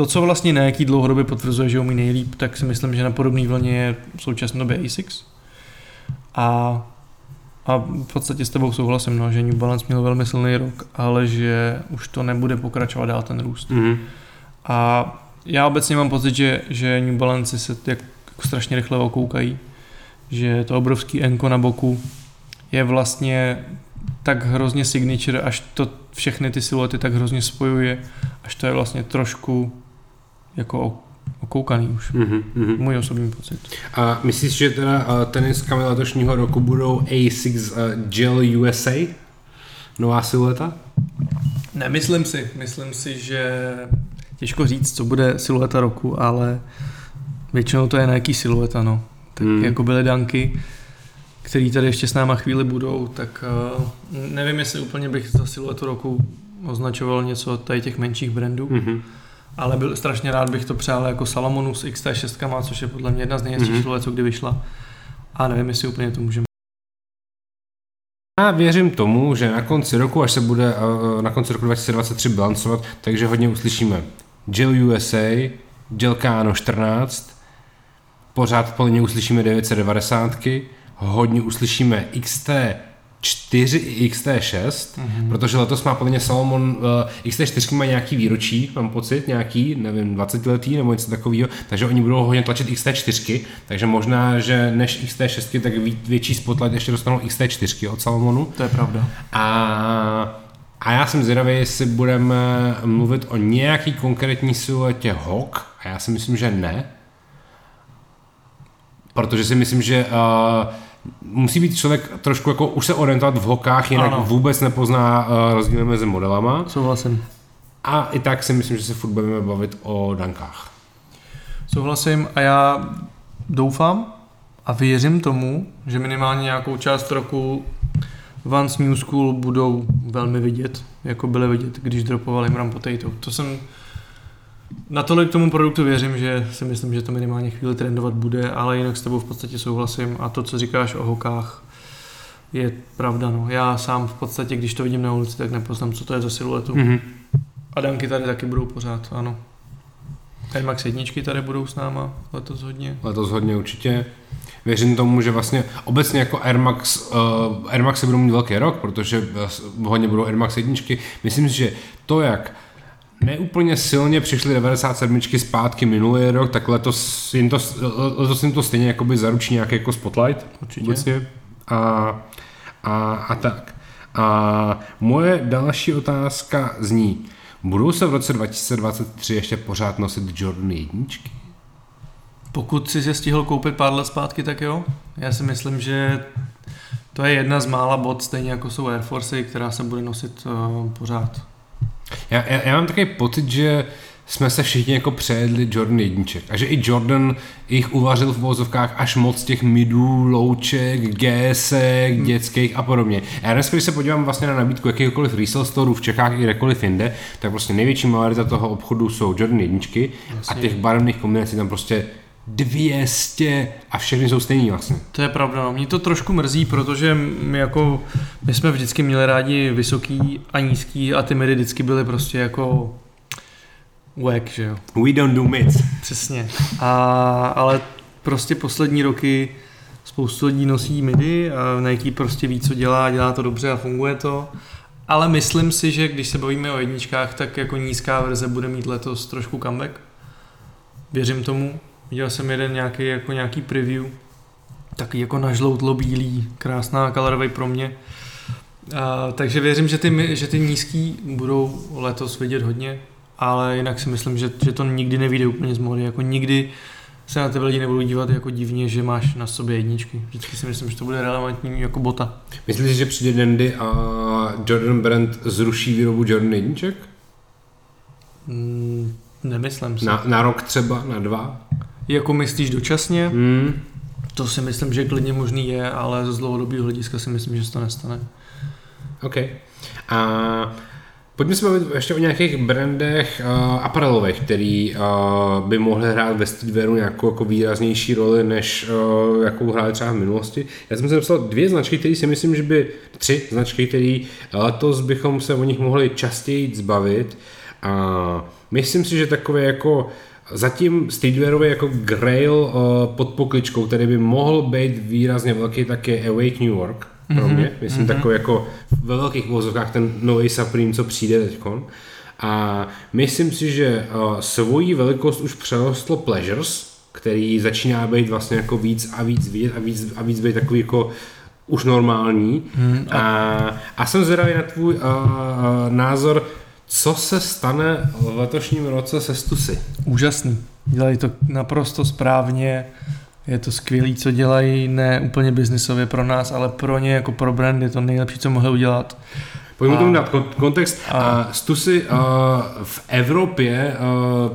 to, co vlastně na jaký dlouhodobě potvrzuje, že umí nejlíp, tak si myslím, že na podobné vlně je v současné době ASICS. A, a v podstatě s tebou souhlasím, no, že New Balance měl velmi silný rok, ale že už to nebude pokračovat dál ten růst. Mm-hmm. A já obecně mám pocit, že, že New Balance se jak, jako strašně rychle okoukají, že to obrovský enko na boku je vlastně tak hrozně signature, až to všechny ty siluety tak hrozně spojuje, až to je vlastně trošku jako okoukaný už. Mm-hmm. Můj osobní pocit. A myslíš, že teda teniskami letošního roku budou A6 uh, Gel USA? Nová silueta? Nemyslím si. Myslím si, že těžko říct, co bude silueta roku, ale většinou to je na jaký silueta, no. Tak mm. jako byly danky, který tady ještě s náma chvíli budou, tak uh, nevím, jestli úplně bych za siluetu roku označoval něco tady těch menších brandů. Mm-hmm ale byl strašně rád bych to přál jako Salomonu s XT6, což je podle mě jedna z nejhezčích mm-hmm. co kdy vyšla. A nevím, jestli úplně to můžeme. Já věřím tomu, že na konci roku, až se bude eh, na konci roku 2023 bilancovat, takže hodně uslyšíme Jill USA, Jill Kano 14, pořád plně uslyšíme 990, hodně uslyšíme XT 4 XT6, mm-hmm. protože letos má podle mě Salomon uh, XT4 má nějaký výročí, mám pocit, nějaký, nevím, 20 letý nebo něco takového, takže oni budou hodně tlačit XT4, takže možná, že než XT6, tak větší spotlight ještě dostanou XT4 od Salomonu. To je pravda. A a já jsem zvědavý, jestli budeme mluvit o nějaký konkrétní siluetě Hawk, a já si myslím, že ne. Protože si myslím, že uh, musí být člověk trošku jako už se orientovat v hokách, jinak ano. vůbec nepozná uh, rozdíly mezi modelama. Souhlasím. A i tak si myslím, že se furt budeme bavit o dankách. Souhlasím a já doufám a věřím tomu, že minimálně nějakou část roku Vance New School budou velmi vidět, jako byly vidět, když dropovali Mram Potato. To jsem Natolik k tomu produktu věřím, že si myslím, že to minimálně chvíli trendovat bude, ale jinak s tebou v podstatě souhlasím a to, co říkáš o hokách, je pravda. No. Já sám v podstatě, když to vidím na ulici, tak nepoznám, co to je za siluetu. Mm-hmm. A danky tady taky budou pořád, ano. Air Max jedničky tady budou s náma letos hodně. Letos hodně určitě. Věřím tomu, že vlastně obecně jako Air Max, uh, Air Max se budou mít velký rok, protože hodně budou Air Max jedničky. Myslím si, že to, jak neúplně silně přišly 97 zpátky minulý rok, tak letos jim to, letos jim to stejně jakoby zaručí nějaký jako spotlight. Určitě. Vlastně. A, a, a tak. A moje další otázka zní, budou se v roce 2023 ještě pořád nosit Jordan jedničky? Pokud si se stihl koupit pár let zpátky, tak jo. Já si myslím, že to je jedna z mála bod, stejně jako jsou Air Force, která se bude nosit uh, pořád. Já, já, já mám takový pocit, že jsme se všichni jako přejedli Jordan jedniček. A že i Jordan jich uvařil v vozovkách až moc těch midů, louček, GS, hmm. dětských a podobně. Já dneska, když se podívám vlastně na nabídku jakýkoliv resale store v Čechách i kdekoliv jinde, tak prostě největší majorita toho obchodu jsou Jordan jedničky Jasně. a těch barevných kombinací tam prostě 200 a všechny jsou stejný vlastně. To je pravda, no. Mě to trošku mrzí, protože my jako, my jsme vždycky měli rádi vysoký a nízký a ty midy vždycky byly prostě jako wack, že jo. We don't do mids. Přesně. A, ale prostě poslední roky spoustu lidí nosí midy a Nike prostě ví, co dělá, dělá to dobře a funguje to. Ale myslím si, že když se bavíme o jedničkách, tak jako nízká verze bude mít letos trošku comeback. Věřím tomu. Viděl jsem jeden nějaký, jako nějaký preview, taky jako nažloutlo bílý, krásná colorový pro mě. A, takže věřím, že ty, že ty nízký budou letos vidět hodně, ale jinak si myslím, že, že to nikdy nevíde úplně z mody, jako nikdy se na tebe lidi nebudou dívat jako divně, že máš na sobě jedničky. Vždycky si myslím, že to bude relevantní jako bota. Myslíš, že přijde Dandy a Jordan Brand zruší výrobu Jordan jedniček? Mm, nemyslím si. Na, na rok třeba, na dva? Jako myslíš dočasně? Hmm. To si myslím, že klidně možný je, ale z dlouhodobého hlediska si myslím, že se to nestane. OK. A Pojďme se bavit ještě o nějakých brandech uh, apparelových, který uh, by mohly hrát ve streetwearu nějakou jako výraznější roli, než uh, jakou hráli třeba v minulosti. Já jsem si napsal dvě značky, které si myslím, že by, tři značky, které letos bychom se o nich mohli častěji zbavit. Uh, myslím si, že takové jako Zatím streetwearový jako grail uh, pod pokličkou, který by mohl být výrazně velký, tak je Awake New York pro mhm, mě. Myslím mm-hmm. takový jako ve velkých vozovkách ten nový Supreme, co přijde teď. A myslím si, že uh, svoji velikost už přerostlo Pleasures, který začíná být vlastně jako víc a víc vidět a víc, a víc být takový jako už normální. Hmm, a... A, a jsem zvědavý na tvůj uh, názor, co se stane v letošním roce se Stusy? Úžasný. Dělají to naprosto správně. Je to skvělé, co dělají, ne úplně biznisově pro nás, ale pro ně jako pro brand je to nejlepší, co mohli udělat. Pojďme tomu dát kontext. A... Stusy v Evropě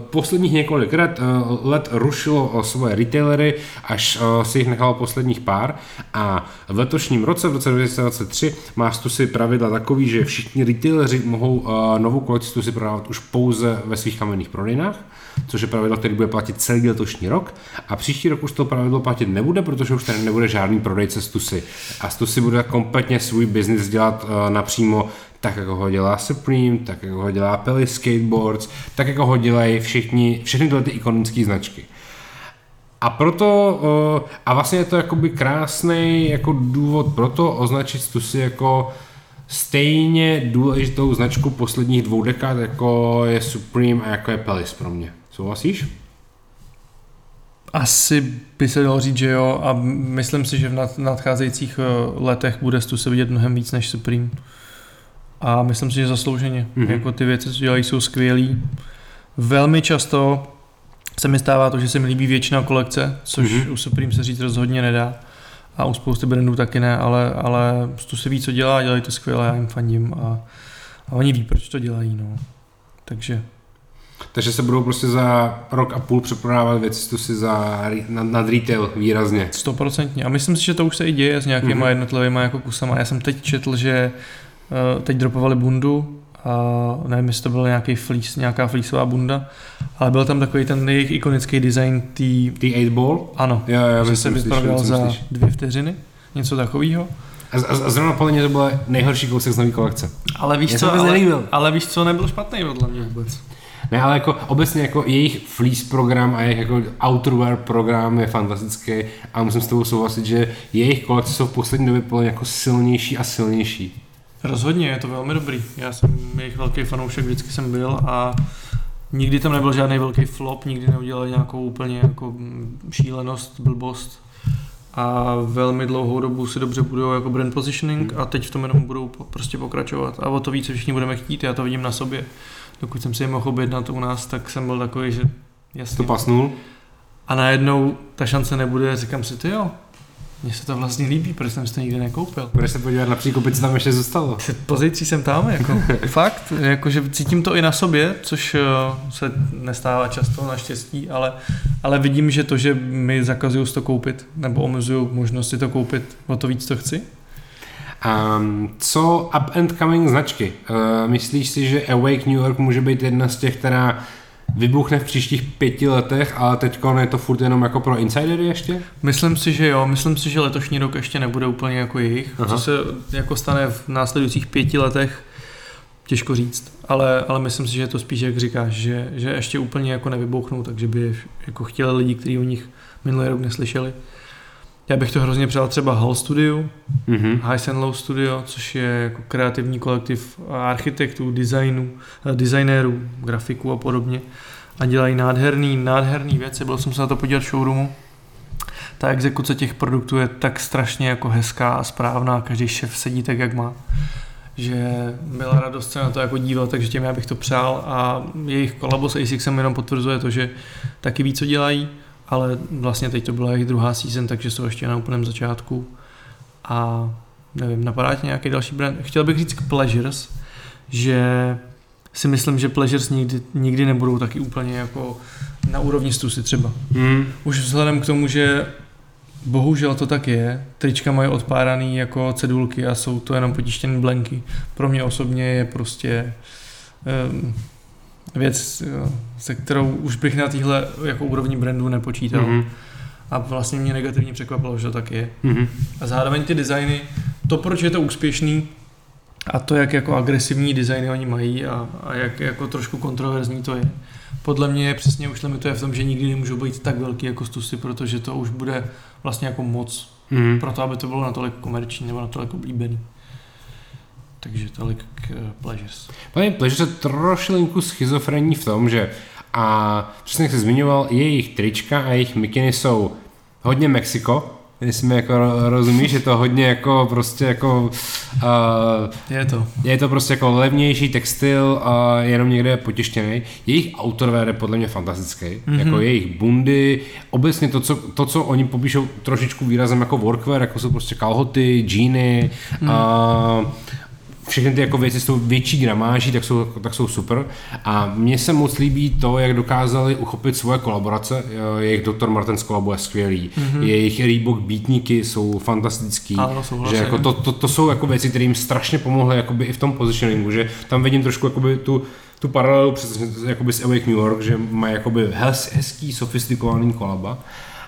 posledních několik let, let rušilo svoje retailery, až si jich nechalo posledních pár. A v letošním roce, v roce 2023, má Stusy pravidla takový, že všichni retaileři mohou novou kolekci Stusy prodávat už pouze ve svých kamenných prodejnách což je pravidlo, který bude platit celý letošní rok. A příští rok už to pravidlo platit nebude, protože už tady nebude žádný prodejce Stusy. A Stusy bude kompletně svůj biznis dělat uh, napřímo tak, jako ho dělá Supreme, tak, jako ho dělá Pelly Skateboards, tak, jako ho dělají všichni, všechny tyhle ty ikonické značky. A proto, uh, a vlastně je to jakoby krásný jako důvod pro to označit Stussy jako stejně důležitou značku posledních dvou dekád, jako je Supreme a jako je Pelis pro mě. Souhlasíš? Asi by se dalo říct, že jo a myslím si, že v nadcházejících eh, letech bude se vidět mnohem víc než Supreme. A myslím si, že zaslouženě. Mm-hmm. Jako ty věci, co dělají, jsou skvělý. Velmi často se mi stává to, že se mi líbí většina kolekce, což mm-hmm. u Supreme se říct rozhodně nedá. A u spousty brandů taky ne, ale, ale tu se ví, co dělá, dělají to skvěle, já jim fandím a, a oni ví, proč to dělají. No. Takže takže se budou prostě za rok a půl přeprodávat věci tu si za, nad, nad retail výrazně. Stoprocentně. A myslím si, že to už se i děje s nějakýma mm-hmm. jednotlivými jako kusama. Já jsem teď četl, že uh, teď dropovali bundu a nevím, jestli to byl nějaký fleece, nějaká fleeceová bunda, ale byl tam takový ten jejich ikonický design tý... Tý 8 ball? Ano, já, já že se vyprodal za dvě vteřiny, něco takového. A, a, a zrovna podle mě to byl nejhorší kousek z nové kolekce. Ale víš co, ale, ale víš co, nebyl špatný podle mě vůbec. Ne, ale jako obecně jako jejich fleece program a jejich jako outerwear program je fantastický a musím s tebou souhlasit, že jejich kolekce jsou v poslední době podle jako silnější a silnější. Rozhodně, je to velmi dobrý. Já jsem jejich velký fanoušek, vždycky jsem byl a nikdy tam nebyl žádný velký flop, nikdy neudělali nějakou úplně jako šílenost, blbost a velmi dlouhou dobu si dobře budou jako brand positioning a teď v tom jenom budou prostě pokračovat a o to více všichni budeme chtít, já to vidím na sobě dokud jsem si je mohl objednat u nás, tak jsem byl takový, že jasně. To pasnul? A najednou ta šance nebude, říkám si, ty jo, mně se to vlastně líbí, protože jsem si to nikdy nekoupil. Budeš se podívat na příkupy, co tam ještě zůstalo. Pozicí jsem tam, jako fakt, jako, že cítím to i na sobě, což uh, se nestává často naštěstí, ale, ale vidím, že to, že mi zakazují to koupit, nebo omezují možnost si to koupit, o to víc to chci. Um, co up and coming značky? Uh, myslíš si, že Awake New York může být jedna z těch, která vybuchne v příštích pěti letech, ale teď je to furt jenom jako pro insidery ještě? Myslím si, že jo. Myslím si, že letošní rok ještě nebude úplně jako jejich. Aha. Co se jako stane v následujících pěti letech, těžko říct. Ale, ale myslím si, že je to spíš, jak říkáš, že, že ještě úplně jako nevybouchnou, takže by jako chtěli lidi, kteří o nich minulý rok neslyšeli. Já bych to hrozně přál třeba Hall Studio, mm-hmm. High and Low Studio, což je jako kreativní kolektiv architektů, designů, eh, designérů, grafiků a podobně. A dělají nádherný, nádherný věci. Byl jsem se na to podívat v showroomu. Ta exekuce těch produktů je tak strašně jako hezká a správná, každý šef sedí tak, jak má že byla radost se na to jako dívat, takže těm já bych to přál a jejich kolabo s ASICsem jenom potvrzuje to, že taky ví, co dělají ale vlastně teď to byla jejich druhá season, takže jsou ještě na úplném začátku a nevím, napadá ti nějaký další brand? Chtěl bych říct k Pleasures, že si myslím, že Pleasures nikdy, nikdy nebudou taky úplně jako na úrovni Stusy třeba. Mm. Už vzhledem k tomu, že bohužel to tak je, trička mají odpáraný jako cedulky a jsou to jenom potištěné blenky. Pro mě osobně je prostě um, věc, se kterou už bych na téhle jako úrovni brandu nepočítal. Mm-hmm. A vlastně mě negativně překvapilo, že to tak je. Mm-hmm. A zároveň ty designy, to proč je to úspěšný, a to, jak jako agresivní designy oni mají a, a jak jako trošku kontroverzní to je. Podle mě přesně už limituje v tom, že nikdy nemůžou být tak velký jako Stusy, protože to už bude vlastně jako moc mm. pro to, aby to bylo natolik komerční nebo natolik oblíbený. Takže tolik k uh, Pleasures. Pane Pleasures je trošilinku schizofrenní v tom, že a přesně jak jsi zmiňoval, jejich trička a jejich mikiny jsou hodně Mexiko, jestli mi jako rozumíš, je to hodně jako prostě jako uh, je to. Je to prostě jako levnější textil a jenom někde potištěný. Jejich autorwear je podle mě fantastický, mm-hmm. jako jejich bundy, obecně to co, to, co oni popíšou trošičku výrazem jako workwear, jako jsou prostě kalhoty, džíny, mm. uh, všechny ty jako věci jsou větší gramáží, tak jsou, tak jsou super. A mně se moc líbí to, jak dokázali uchopit svoje kolaborace. Jejich Dr. Martens kolabo je skvělý. Mm-hmm. Jejich Reebok beatníky jsou fantastický. Ano, že jako to, to, to, jsou jako věci, které jim strašně pomohly jakoby i v tom positioningu, že tam vidím trošku jakoby tu, tu paralelu přes jakoby s Awake New York, že mají jakoby hez, hezký, sofistikovaný kolaba.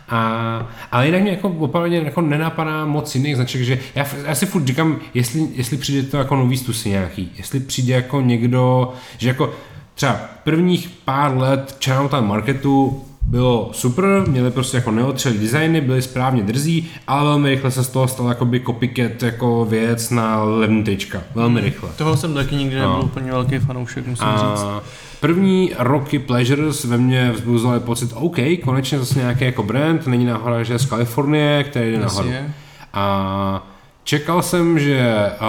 A, ale jinak mě jako opravdu jako nenapadá moc jiných značek, že já, já si furt říkám, jestli, jestli přijde to jako nový stusy nějaký, jestli přijde jako někdo, že jako třeba prvních pár let Chinatown Marketu bylo super, měli prostě jako neotřelý designy, byly správně drzí, ale velmi rychle se z toho stal jakoby copycat jako věc na levný trička. Velmi rychle. Toho jsem taky nikdy nebyl úplně velký fanoušek, musím říct. A první roky Pleasures ve mně vzbuzovaly pocit, OK, konečně zase nějaký jako brand, není náhoda, že je z Kalifornie, který jde nahoru. A čekal jsem, že uh,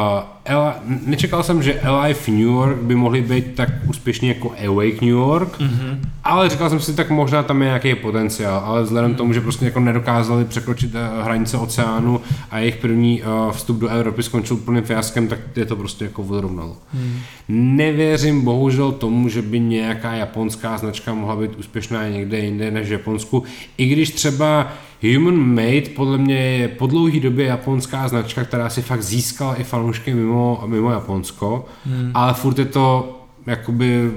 Eli, nečekal jsem, že Alive New York by mohli být tak úspěšní jako Awake New York, mm-hmm. ale říkal jsem si, tak možná tam je nějaký potenciál, ale vzhledem k tomu, že prostě jako nedokázali překročit uh, hranice oceánu a jejich první uh, vstup do Evropy skončil plným fiaskem, tak je to prostě jako vyrovnalo. Mm. Nevěřím bohužel tomu, že by nějaká japonská značka mohla být úspěšná někde jinde než v Japonsku, i když třeba Human Made podle mě je po dlouhé době japonská značka, která si fakt získala i fanoušky mimo, mimo Japonsko, hmm. ale furt je to jakoby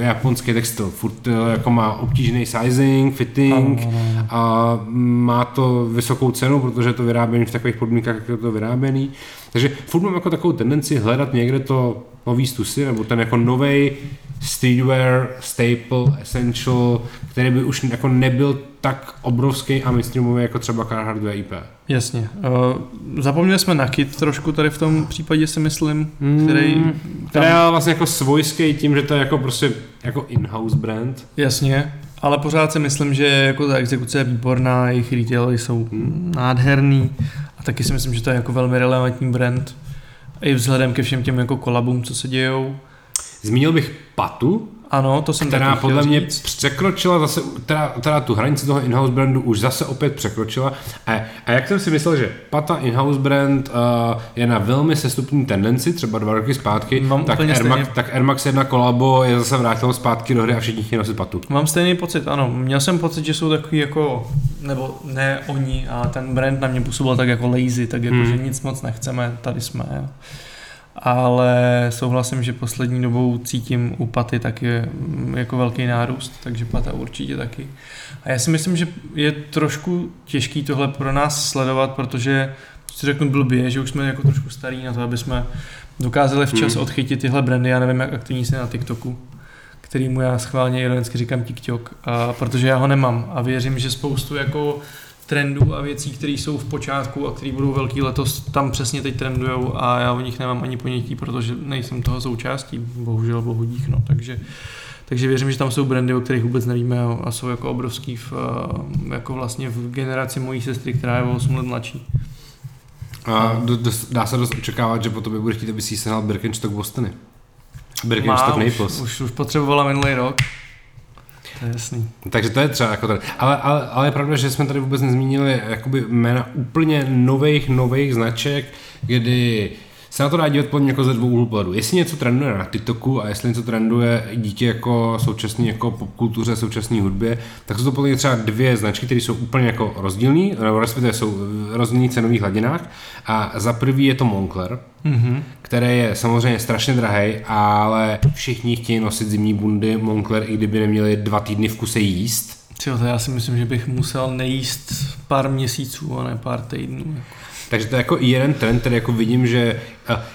japonský textil. Furt eh, jako má obtížný sizing, fitting a má to vysokou cenu, protože je to vyráběný v takových podmínkách, jak je to vyráběný. Takže furt mám jako takovou tendenci hledat někde to nový stusy, nebo ten jako nový streetwear, staple, essential, který by už jako nebyl tak obrovský a mainstreamový jako třeba Carhartt VIP. Jasně. Uh, zapomněli jsme na kit trošku tady v tom případě si myslím, který... Mm, který je vlastně jako svojský tím, že to je jako prostě jako in-house brand. Jasně, ale pořád si myslím, že jako ta exekuce je výborná, jejich retaily jsou Hmm. nádherný a taky si myslím, že to je jako velmi relevantní brand. I vzhledem ke všem těm jako kolabům, co se dějou. Zmínil bych Patu, Ano, to jsem která podle mě říct. překročila zase, teda, teda tu hranici toho in-house brandu už zase opět překročila. A, a jak jsem si myslel, že Pata in-house brand uh, je na velmi sestupní tendenci, třeba dva roky zpátky, Mám tak Air, Max, tak Air Max 1 kolabo je zase vrátilo zpátky do hry a všichni chtějí nosit Patu. Mám stejný pocit, ano. Měl jsem pocit, že jsou takový jako, nebo ne oni, a ten brand na mě působil tak jako lazy, tak jako, Hmm. že nic moc nechceme, tady jsme. Jo. Ale souhlasím, že poslední dobou cítím u Paty taky mm, jako velký nárůst, takže Pata určitě taky. A já si myslím, že je trošku těžký tohle pro nás sledovat, protože si řeknu blbě, že už jsme jako trošku starý na to, aby jsme dokázali včas Hmm. odchytit tyhle brandy, já nevím, jak aktivní jste na TikToku kterýmu já schválně ironicky říkám TikTok, a protože já ho nemám a věřím, že spoustu jako trendů a věcí, které jsou v počátku a které budou velký letos, tam přesně teď trendujou a já o nich nemám ani ponětí, protože nejsem toho součástí, bohužel, bohudík, no, takže takže věřím, že tam jsou brandy, o kterých vůbec nevíme a jsou jako obrovský v, jako vlastně v generaci mojí sestry, která je o 8 let mladší. A do, do, dá se dost očekávat, že po tobě bude chtít, aby si sehnal Birkenstock Bostony. Birkenstock Naples. už, už, už potřebovala minulý rok. To je jasný. Takže to je třeba jako tady. Ale, ale, ale je pravda, že jsme tady vůbec nezmínili jakoby jména úplně nových, nových značek, kdy se na to dá dívat podle mě jako ze dvou úhlů pohledu. Jestli něco trenduje na TikToku a jestli něco trenduje díky jako současné jako popkultuře, současné hudbě, tak jsou to podle mě třeba dvě značky, které jsou úplně jako rozdílné, nebo respektive jsou v rozdílných cenových hladinách. A za prvý je to Moncler, Mhm. který je samozřejmě strašně drahý, ale všichni chtějí nosit zimní bundy Moncler, i kdyby neměli dva týdny v kuse jíst. To já si myslím, že bych musel nejíst pár měsíců a ne pár týdnů. Takže to je jako jeden trend, který jako vidím, že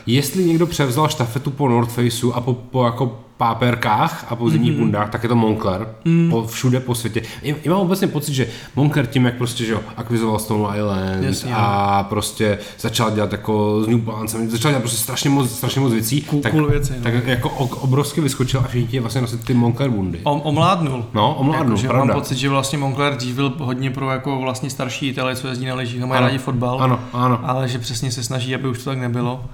jestli někdo převzal štafetu po North Faceu a po, po jako páperkách a po zimních mm-hmm. bundách, tak je to Moncler. Mm. Po, všude po světě. I, I mám obecně pocit, že Moncler tím, jak prostě, že jo, akvizoval Stone Island Jasně, a prostě začal dělat jako s New Balancem, začal dělat prostě strašně moc, strašně moc věcí, Cool, tak, cool věci, no. tak jako obrovsky vyskočil a všichni vlastně nosit ty Moncler bundy. O, omládnul. No, omládnul, jako, pravda. Mám pocit, že vlastně Moncler dřív byl hodně pro jako vlastně starší Italy, co jezdí na lyžích a mají rádi fotbal. Ano, ano. Ale že přesně se snaží, aby už to tak nebylo.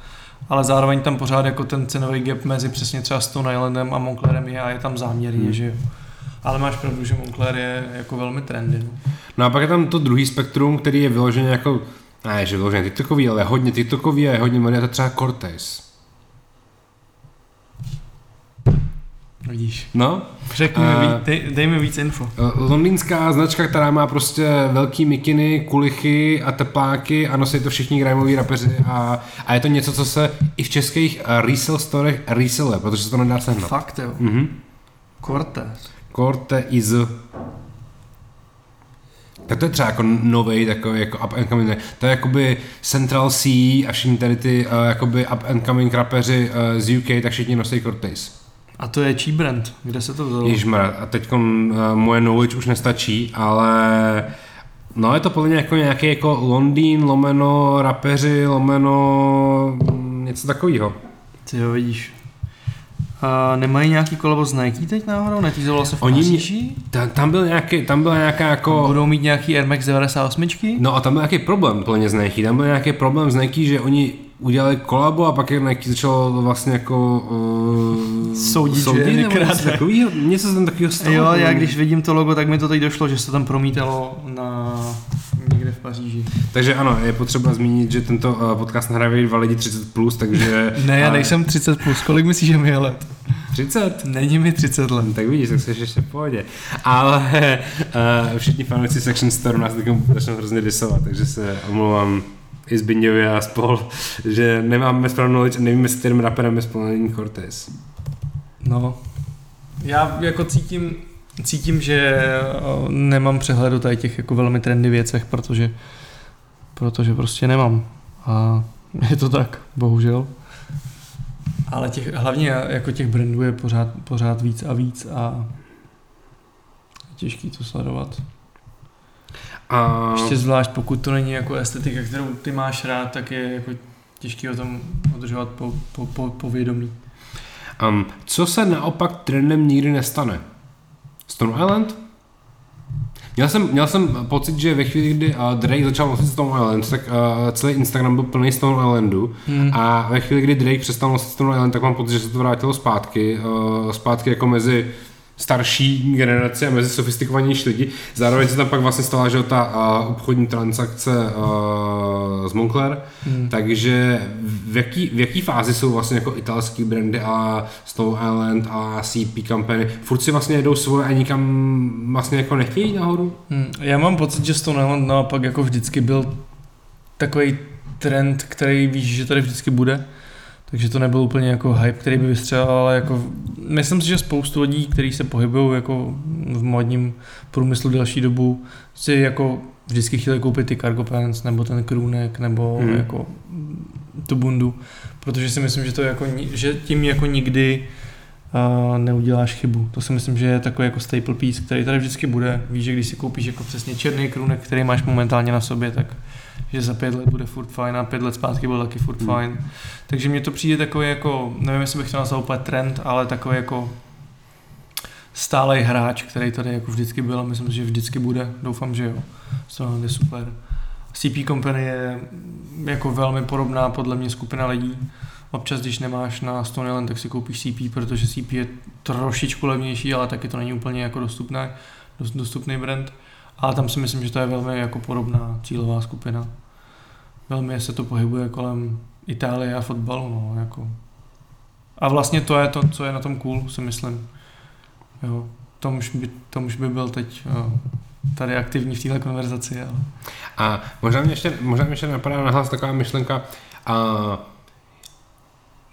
Ale zároveň tam pořád jako ten cenový gap mezi přesně třeba Stone Islandem a Monclerem je a je tam záměrně, Hmm. že jo. Ale máš pravdu, že Moncler je jako velmi trendy. no. No a pak je tam to druhý spektrum, který je vyloženě jako, ne, že vyloženě TikTokový, ale hodně TikTokový a je hodně modný, a to třeba Cortez. Vidíš. No, Řekni mi, víc, dej, dej mi víc info. eh, londýnská značka, která má prostě velký mikiny, kulichy a tepláky a nosí to všichni grimeoví rapeři a, a je to něco, co se i v českých eh, resell storech reselluje, protože se to nedá sehnat. Fakt jo. Mhm. Cortez. Cortez. Tak to je třeba jako nový takový jako up and coming, to je jakoby Central C a všichni tady ty uh, jakoby up and coming rapeři uh, z UK, tak všichni nosí Cortez. A to je čí brand? Kde se to vzalo? Ježmar, a teď uh, moje knowledge už nestačí, ale no je to podle mě jako nějaký jako Londýn, lomeno rapeři, lomeno mm, něco takového. Ty jo, vidíš. A nemají nějaký kolebo s Nike teď náhodou? Netýzovalo se v Oni- Paříži? Ta, tam, byl nějaký, tam byla nějaká jako... Budou mít nějaký Air Max 98? No a tam byl nějaký problém mě s Nike. Tam byl nějaký problém s Nike, že oni udělali kolabo a pak je Nike začalo vlastně jako uh, Soudit, že je nebo něco takového, něco se tam takového stalo. Jo, já když vidím to logo, tak mi to teď došlo, že se tam promítalo na někde v Paříži. Takže ano, je potřeba zmínit, že tento uh, podcast nahrávají dva lidi 30+, plus, takže... Ne, já nejsem 30+, plus. kolik myslíš, že mi je let? 30? Není mi 30 let. No, tak vidíš, tak jsi ještě v pohodě. Ale uh, všichni fanoušci Section Store nás začnou hrozně disovat, takže se omlouvám i Zbigněvi a spol, že nemáme správnou a nevíme, s kterým raperem je spolněný Cortez. No. Já jako cítím, cítím, že nemám přehled o tady těch jako velmi trendy věcech, protože, protože prostě nemám. A je to tak, bohužel. Ale těch, hlavně jako těch brandů je pořád, pořád víc a víc a těžký to sledovat. A Ještě zvlášť pokud to není jako estetika, kterou ty máš rád, tak je jako těžký o tom udržovat po, po, po, povědomí. um, co se naopak trendem nikdy nestane? Stone Island? Měl jsem, měl jsem pocit, že ve chvíli, kdy uh, Drake začal nosit Stone Island, tak uh, celý Instagram byl plný Stone Islandu Hmm. a ve chvíli, kdy Drake přestal nosit Stone Island, tak mám pocit, že se to vrátilo zpátky, uh, zpátky jako mezi starší generaci a mezi sofistikovanější lidi. Zároveň se tam pak vlastně stala, že ta uh, obchodní transakce uh, z Moncler, Hmm. takže v jaký, v jaký fázi jsou vlastně jako italský brandy a Stone Island a CP Company? Furt si vlastně jedou svoje a nikam vlastně jako nechtějí nahoru? Hmm, Já mám pocit, že Stone Island naopak jako vždycky byl takový trend, který víš, že tady vždycky bude. Takže to nebyl úplně jako hype, který by vystřelil, ale jako myslím si, že spoustu lidí, kteří se pohybují jako v modním průmyslu delší dobu, si jako vždycky chtěli koupit ty cargo pants, nebo ten krůnek, nebo Hmm. jako tu bundu, protože si myslím, že to jako, že tím jako nikdy uh, neuděláš chybu. To si myslím, že je takový jako staple piece, který tady vždycky bude. Víš, že když si koupíš jako přesně černý krůnek, který máš momentálně na sobě, tak že za pět let bude furt fajn a pět let zpátky byl taky furt Hmm. fajn. Takže mně to přijde takový jako, nevím, jestli bych to nazval úplně trend, ale takový jako stálej hráč, který tady jako vždycky byl a myslím, že vždycky bude. Doufám, že jo. To je super. CP Company je jako velmi podobná podle mě skupina lidí. Občas, když nemáš na Stone Island, tak si koupíš CP, protože CP je trošičku levnější, ale taky to není úplně jako dostupné, dost, dostupný brand. Ale tam si myslím, že to je velmi jako podobná cílová skupina. Velmi se to pohybuje kolem Itálie a fotbalu, no, jako. A vlastně to je to, co je na tom cool, si myslím. Jo, Tom už by, Tom už by byl teď jo, tady aktivní v téhle konverzaci, ale... A možná mě ještě, možná mě ještě napadá nahlas taková myšlenka, a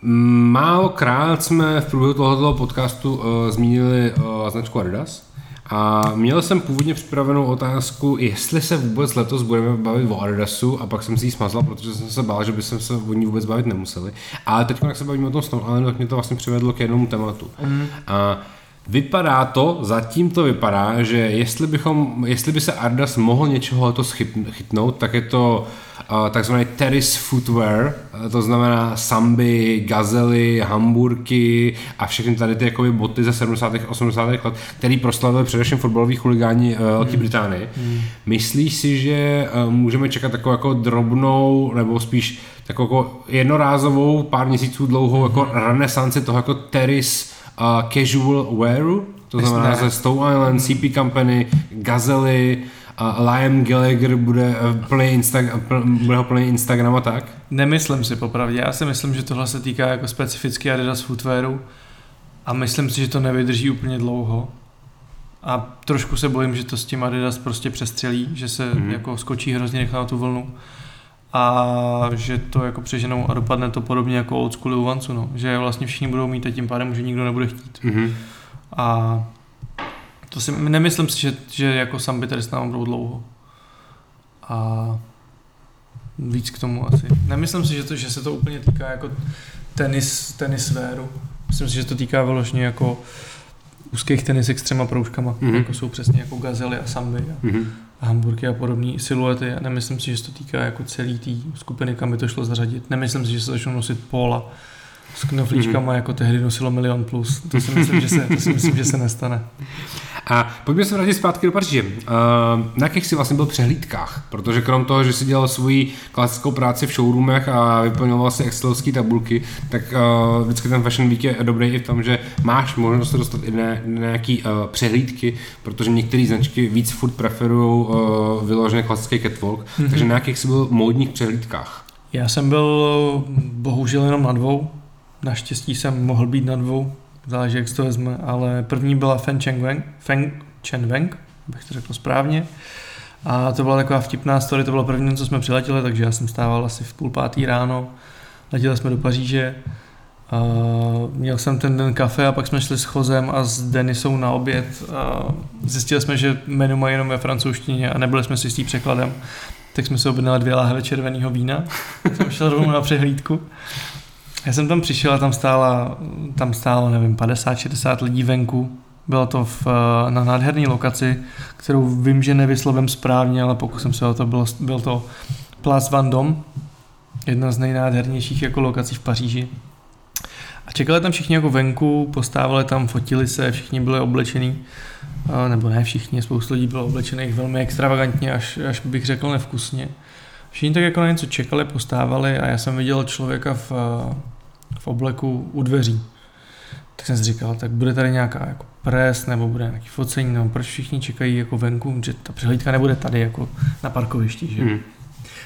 Málokrát jsme v průběhu tohoto podcastu uh, zmínili uh, značku Adidas a měl jsem původně připravenou otázku, jestli se vůbec letos budeme bavit o Adidasu a pak jsem si ji smazla, protože jsem se bál, že bychom se o ní vůbec bavit nemuseli. Ale teď, jak se bavíme o tom Stone Islandu, tak mě to vlastně přivedlo k jednomu tématu. Mm. A Vypadá to, zatím to vypadá, že jestli, bychom, jestli by se Adidas mohl něčeho chyt- chytnout, tak je to uh, takzvaný terrace footwear, uh, to znamená samby, gazely, hamburky a všechny tady ty jakoby boty ze 70. a 80. let, který proslavili především fotbaloví chuligáni uh, Velké Británie. Mm. Myslíš si, že uh, můžeme čekat takovou jako drobnou, nebo spíš takovou jako jednorázovou, pár měsíců dlouhou jako renesanci toho jako terrace uh, casual wearu, to znamená ze Stone Island, CP Company, Gazely, uh, Liam Gallagher bude, uh, plný Insta- pl- bude ho plný Instagram a tak. Nemyslím si popravdě, já si myslím, že tohle se týká jako specificky Adidas footwearu a myslím si, že to nevydrží úplně dlouho. A trošku se bojím, že to s tím Adidas prostě přestřelí, že se mm. jako skočí hrozně rychle na tu vlnu a že to jako přeženou a dopadne to podobně jako old school u Vancu, no. že vlastně všichni budou mít a tím pádem už nikdo nebude chtít. Mm-hmm. A to si, nemyslím si, že, že jako samby tady s námi budou dlouho. A víc k tomu asi. Nemyslím si, že, to, že se to úplně týká jako tenis, tenisféru. Myslím si, že to týká vyloženě jako úzkých tenisek s třema proužkama, mm-hmm. jako jsou přesně jako gazely a samby a, mm-hmm. Hamburky a podobné siluety. A nemyslím si, že se to týká jako celý té skupiny, kam by to šlo zařadit. Nemyslím si, že se začnou nosit póla s knoflíčkama, mm-hmm. jako tehdy nosilo Milion Plus. To si myslím, že se, to si myslím, že se nestane. A pojďme se vrátit zpátky do Paříže. Uh, na jakých jsi vlastně byl přehlídkách? Protože krom toho, že jsi dělal svoji klasickou práci v showroomech a vyplňoval si excelovské tabulky, tak uh, vždycky ten Fashion Week je dobrý i v tom, že máš možnost se dostat i na, na nějaký uh, přehlídky, protože některé značky víc furt preferují uh, vyloženě klasický catwalk. Mm-hmm. Takže na jakých jsi byl módních přehlídkách? Já jsem byl bohužel jenom na dvou. Naštěstí jsem mohl být na dvou záleží, jak to vezme, ale první byla Feng Weng, Feng Chen Weng, bych to řekl správně. A to byla taková vtipná story, to bylo první, co jsme přiletěli, takže já jsem stával asi v půl pátý ráno, letěli jsme do Paříže, a měl jsem ten den kafe a pak jsme šli s Chozem a s Denisou na oběd a zjistili jsme, že menu mají jenom ve francouzštině a nebyli jsme si s tím překladem, tak jsme se objednali dvě láhve červeného vína, jsem šel rovnou na přehlídku já jsem tam přišel a tam stála, tam stálo, nevím, 50-60 lidí venku. Bylo to v, na nádherné lokaci, kterou vím, že nevyslovím správně, ale pokusím se o to, bylo, byl to Place Vendôme, jedna z nejnádhernějších jako lokací v Paříži. A čekali tam všichni jako venku, postávali tam, fotili se, všichni byli oblečení, nebo ne všichni, spoustu lidí bylo oblečených velmi extravagantně, až, až bych řekl nevkusně. Všichni tak jako na něco čekali, postávali a já jsem viděl člověka v, v obleku u dveří. Tak jsem si říkal, tak bude tady nějaká jako pres, nebo bude nějaký focení, nebo proč všichni čekají jako venku, že ta přehlídka nebude tady jako na parkovišti, že? Hmm.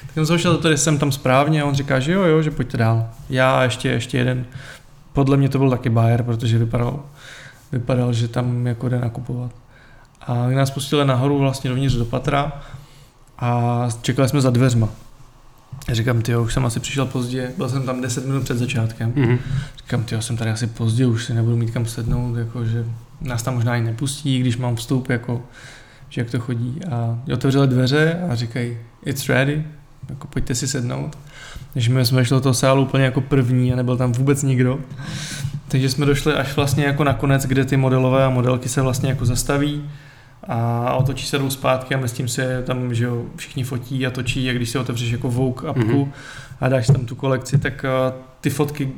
Tak jsem zašel, tady jsem tam správně a on říká, že jo, jo, že pojďte dál. Já ještě, ještě jeden, podle mě to byl taky Bayer, protože vypadal, vypadal, že tam jako jde nakupovat. A nás pustili nahoru vlastně dovnitř do patra a čekali jsme za dveřma. Říkám, ty už jsem asi přišel pozdě, byl jsem tam 10 minut před začátkem. Mm-hmm. Říkám, ty jsem tady asi pozdě, už si nebudu mít kam sednout, jako, že nás tam možná i nepustí, když mám vstup, jako, že jak to chodí. A otevřeli dveře a říkají, it's ready, jako pojďte si sednout. Takže my jsme šli do toho sálu úplně jako první a nebyl tam vůbec nikdo. Takže jsme došli až vlastně jako nakonec, kde ty modelové a modelky se vlastně jako zastaví a otočí se jdou zpátky a mezi tím se tam že jo, všichni fotí a točí a když si otevřeš jako Vogue appku mm-hmm. a dáš tam tu kolekci, tak uh, ty fotky,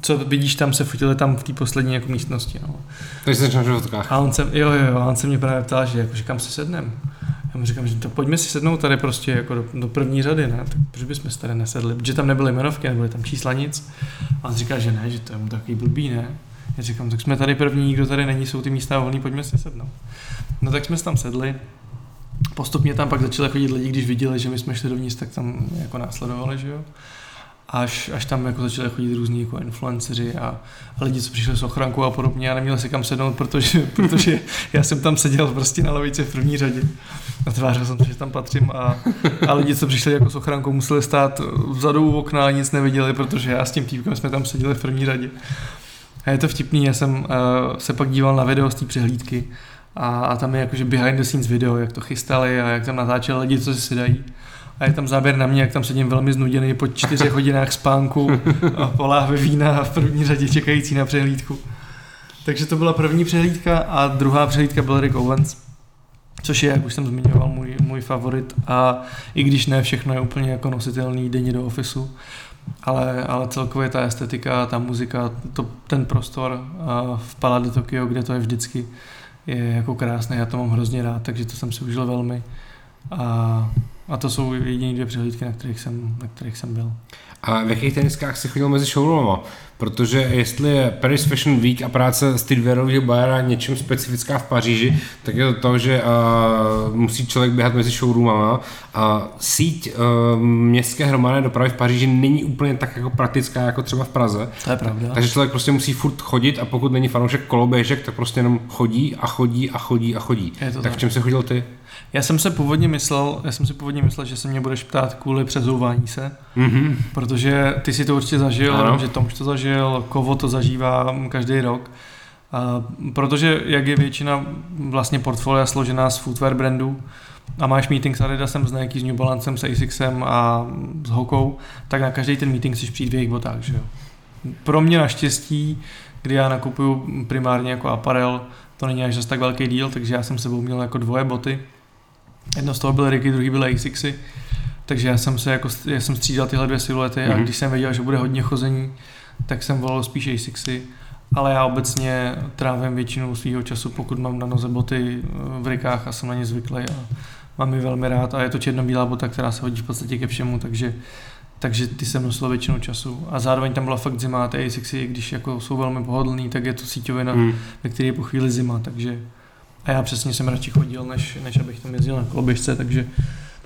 co vidíš tam, se fotily tam v té poslední jako místnosti. No. Takže jsi na fotkách. A on se, jo, jo, jo, on se mě právě ptal, že, jako, že kam se sednem. Já mu říkám, že to pojďme si sednout tady prostě jako do, do první řady, ne? Tak proč bychom se tady nesedli? Protože tam nebyly jmenovky, nebyly tam čísla nic. A on říká, že ne, že to je mu takový blbý, ne? Já říkám, tak jsme tady první, kdo tady není, jsou ty místa volný, pojďme si sednout. No tak jsme tam sedli, postupně tam pak začali chodit lidi, když viděli, že my jsme šli dovnitř, tak tam jako následovali, že jo. Až, až tam jako začali chodit různí jako influenceři a, a lidi, co přišli s ochrankou a podobně a neměli si kam sednout, protože, protože já jsem tam seděl prostě na lavici v první řadě a tvářil jsem že tam patřím a, a lidi, co přišli jako s ochrankou, museli stát vzadu u okna a nic neviděli, protože já s tím týpkem jsme tam seděli v první řadě. A je to vtipný, já jsem uh, se pak díval na video z té přehlídky a, a tam je jakože behind the scenes video, jak to chystali a jak tam natáčeli lidi, co si dají. A je tam záběr na mě, jak tam sedím velmi znuděný po čtyřech hodinách spánku a po láhve vína v první řadě čekající na přehlídku. Takže to byla první přehlídka a druhá přehlídka byl Rick Owens, což je, jak už jsem zmiňoval, můj, můj favorit a i když ne všechno je úplně jako nositelný denně do ofisu, ale, ale celkově ta estetika, ta muzika, to, ten prostor v Palade Tokyo, kde to je vždycky, je jako krásné, já to mám hrozně rád, takže to jsem si užil velmi. A, a to jsou jediné dvě přehlídky, na kterých jsem, na kterých jsem byl. A v jakých teniskách jsi chodil mezi showroomama? Protože jestli je Paris Fashion Week a práce streetwearového bajera něčím specifická v Paříži, tak je to to, že uh, musí člověk běhat mezi showroomama a síť uh, městské hromadné dopravy v Paříži není úplně tak jako praktická jako třeba v Praze. To je pravda. Takže člověk prostě musí furt chodit a pokud není fanoušek koloběžek, tak prostě jenom chodí a chodí a chodí a chodí. Tak, tak v čem se chodil ty? Já jsem se původně myslel, já jsem si původně myslel, že se mě budeš ptát kvůli přezouvání se, mm-hmm. protože ty si to určitě zažil, ano. že Tom už to zažil, Kovo to zažívá každý rok. A protože jak je většina vlastně portfolia složená z footwear brandů a máš meeting s Adidasem, s Nike, s New Balancem, s Asicem a s Hokou, tak na každý ten meeting chceš přijít v jejich botách, že jo. Pro mě naštěstí kdy já nakupuju primárně jako aparel, to není až zase tak velký díl, takže já jsem sebou měl jako dvoje boty. Jedno z toho byly Ricky, druhý byly Asixy. Takže já jsem se jako, já jsem střídal tyhle dvě siluety mm-hmm. a Mhm. když jsem věděl, že bude hodně chození, tak jsem volal spíš Asixy. Ale já obecně trávím většinu svého času, pokud mám na noze boty eh, v rikách a jsem na ně zvyklý a mám je velmi rád a je to černobílá bota, která se hodí v podstatě ke všemu, takže takže ty jsem nosil většinou času. A zároveň tam byla fakt zima ty Asixy, když jako jsou velmi pohodlný, tak je to síťovina, Hmm. ve které je po chvíli zima, takže a já přesně jsem radši chodil, než, než abych tam jezdil na koloběžce, takže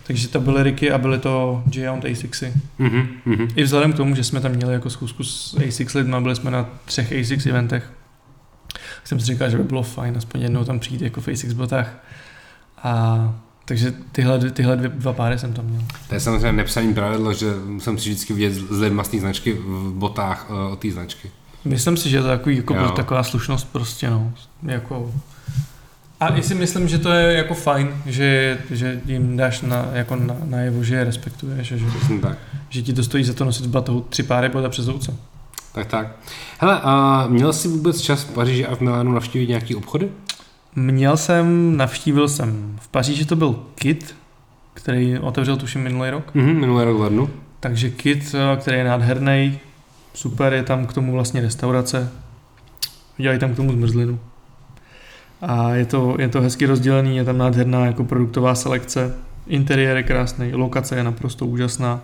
takže to byly Ricky a byly to J-Hound A6. Mhm, mhm. I vzhledem k tomu, že jsme tam měli jako zkusku s A6 lidma, byli jsme na třech A6 eventech, tak jsem si říkal, že by bylo fajn aspoň jednou tam přijít jako v A6 botách. A takže tyhle, tyhle dvě, dva páry jsem tam měl. To je samozřejmě nepsaný pravidlo, že musím si vždycky vidět z lidma z značky v botách uh, od té značky. Myslím si, že je to takový, jako Jo. taková slušnost prostě, no. Jako... A i si myslím, že to je jako fajn, že, že jim dáš na, jako na, najevo, že je respektuješ a že, Přesně tak. že ti to stojí za to nosit v batohu tři páry bota přes ouce. Tak tak. Hele, a měl jsi vůbec čas v Paříži a v Milánu navštívit nějaký obchody? Měl jsem, navštívil jsem v Paříži to byl Kit, který otevřel tuším minulý rok. Mhm, minulý rok v lednu. Takže Kit, eh, který je nádherný, super, je tam k tomu vlastně restaurace. Dělají tam k tomu zmrzlinu. A je to, je to hezky rozdělený, je tam nádherná jako produktová selekce. Interiér je krásný, lokace je naprosto úžasná.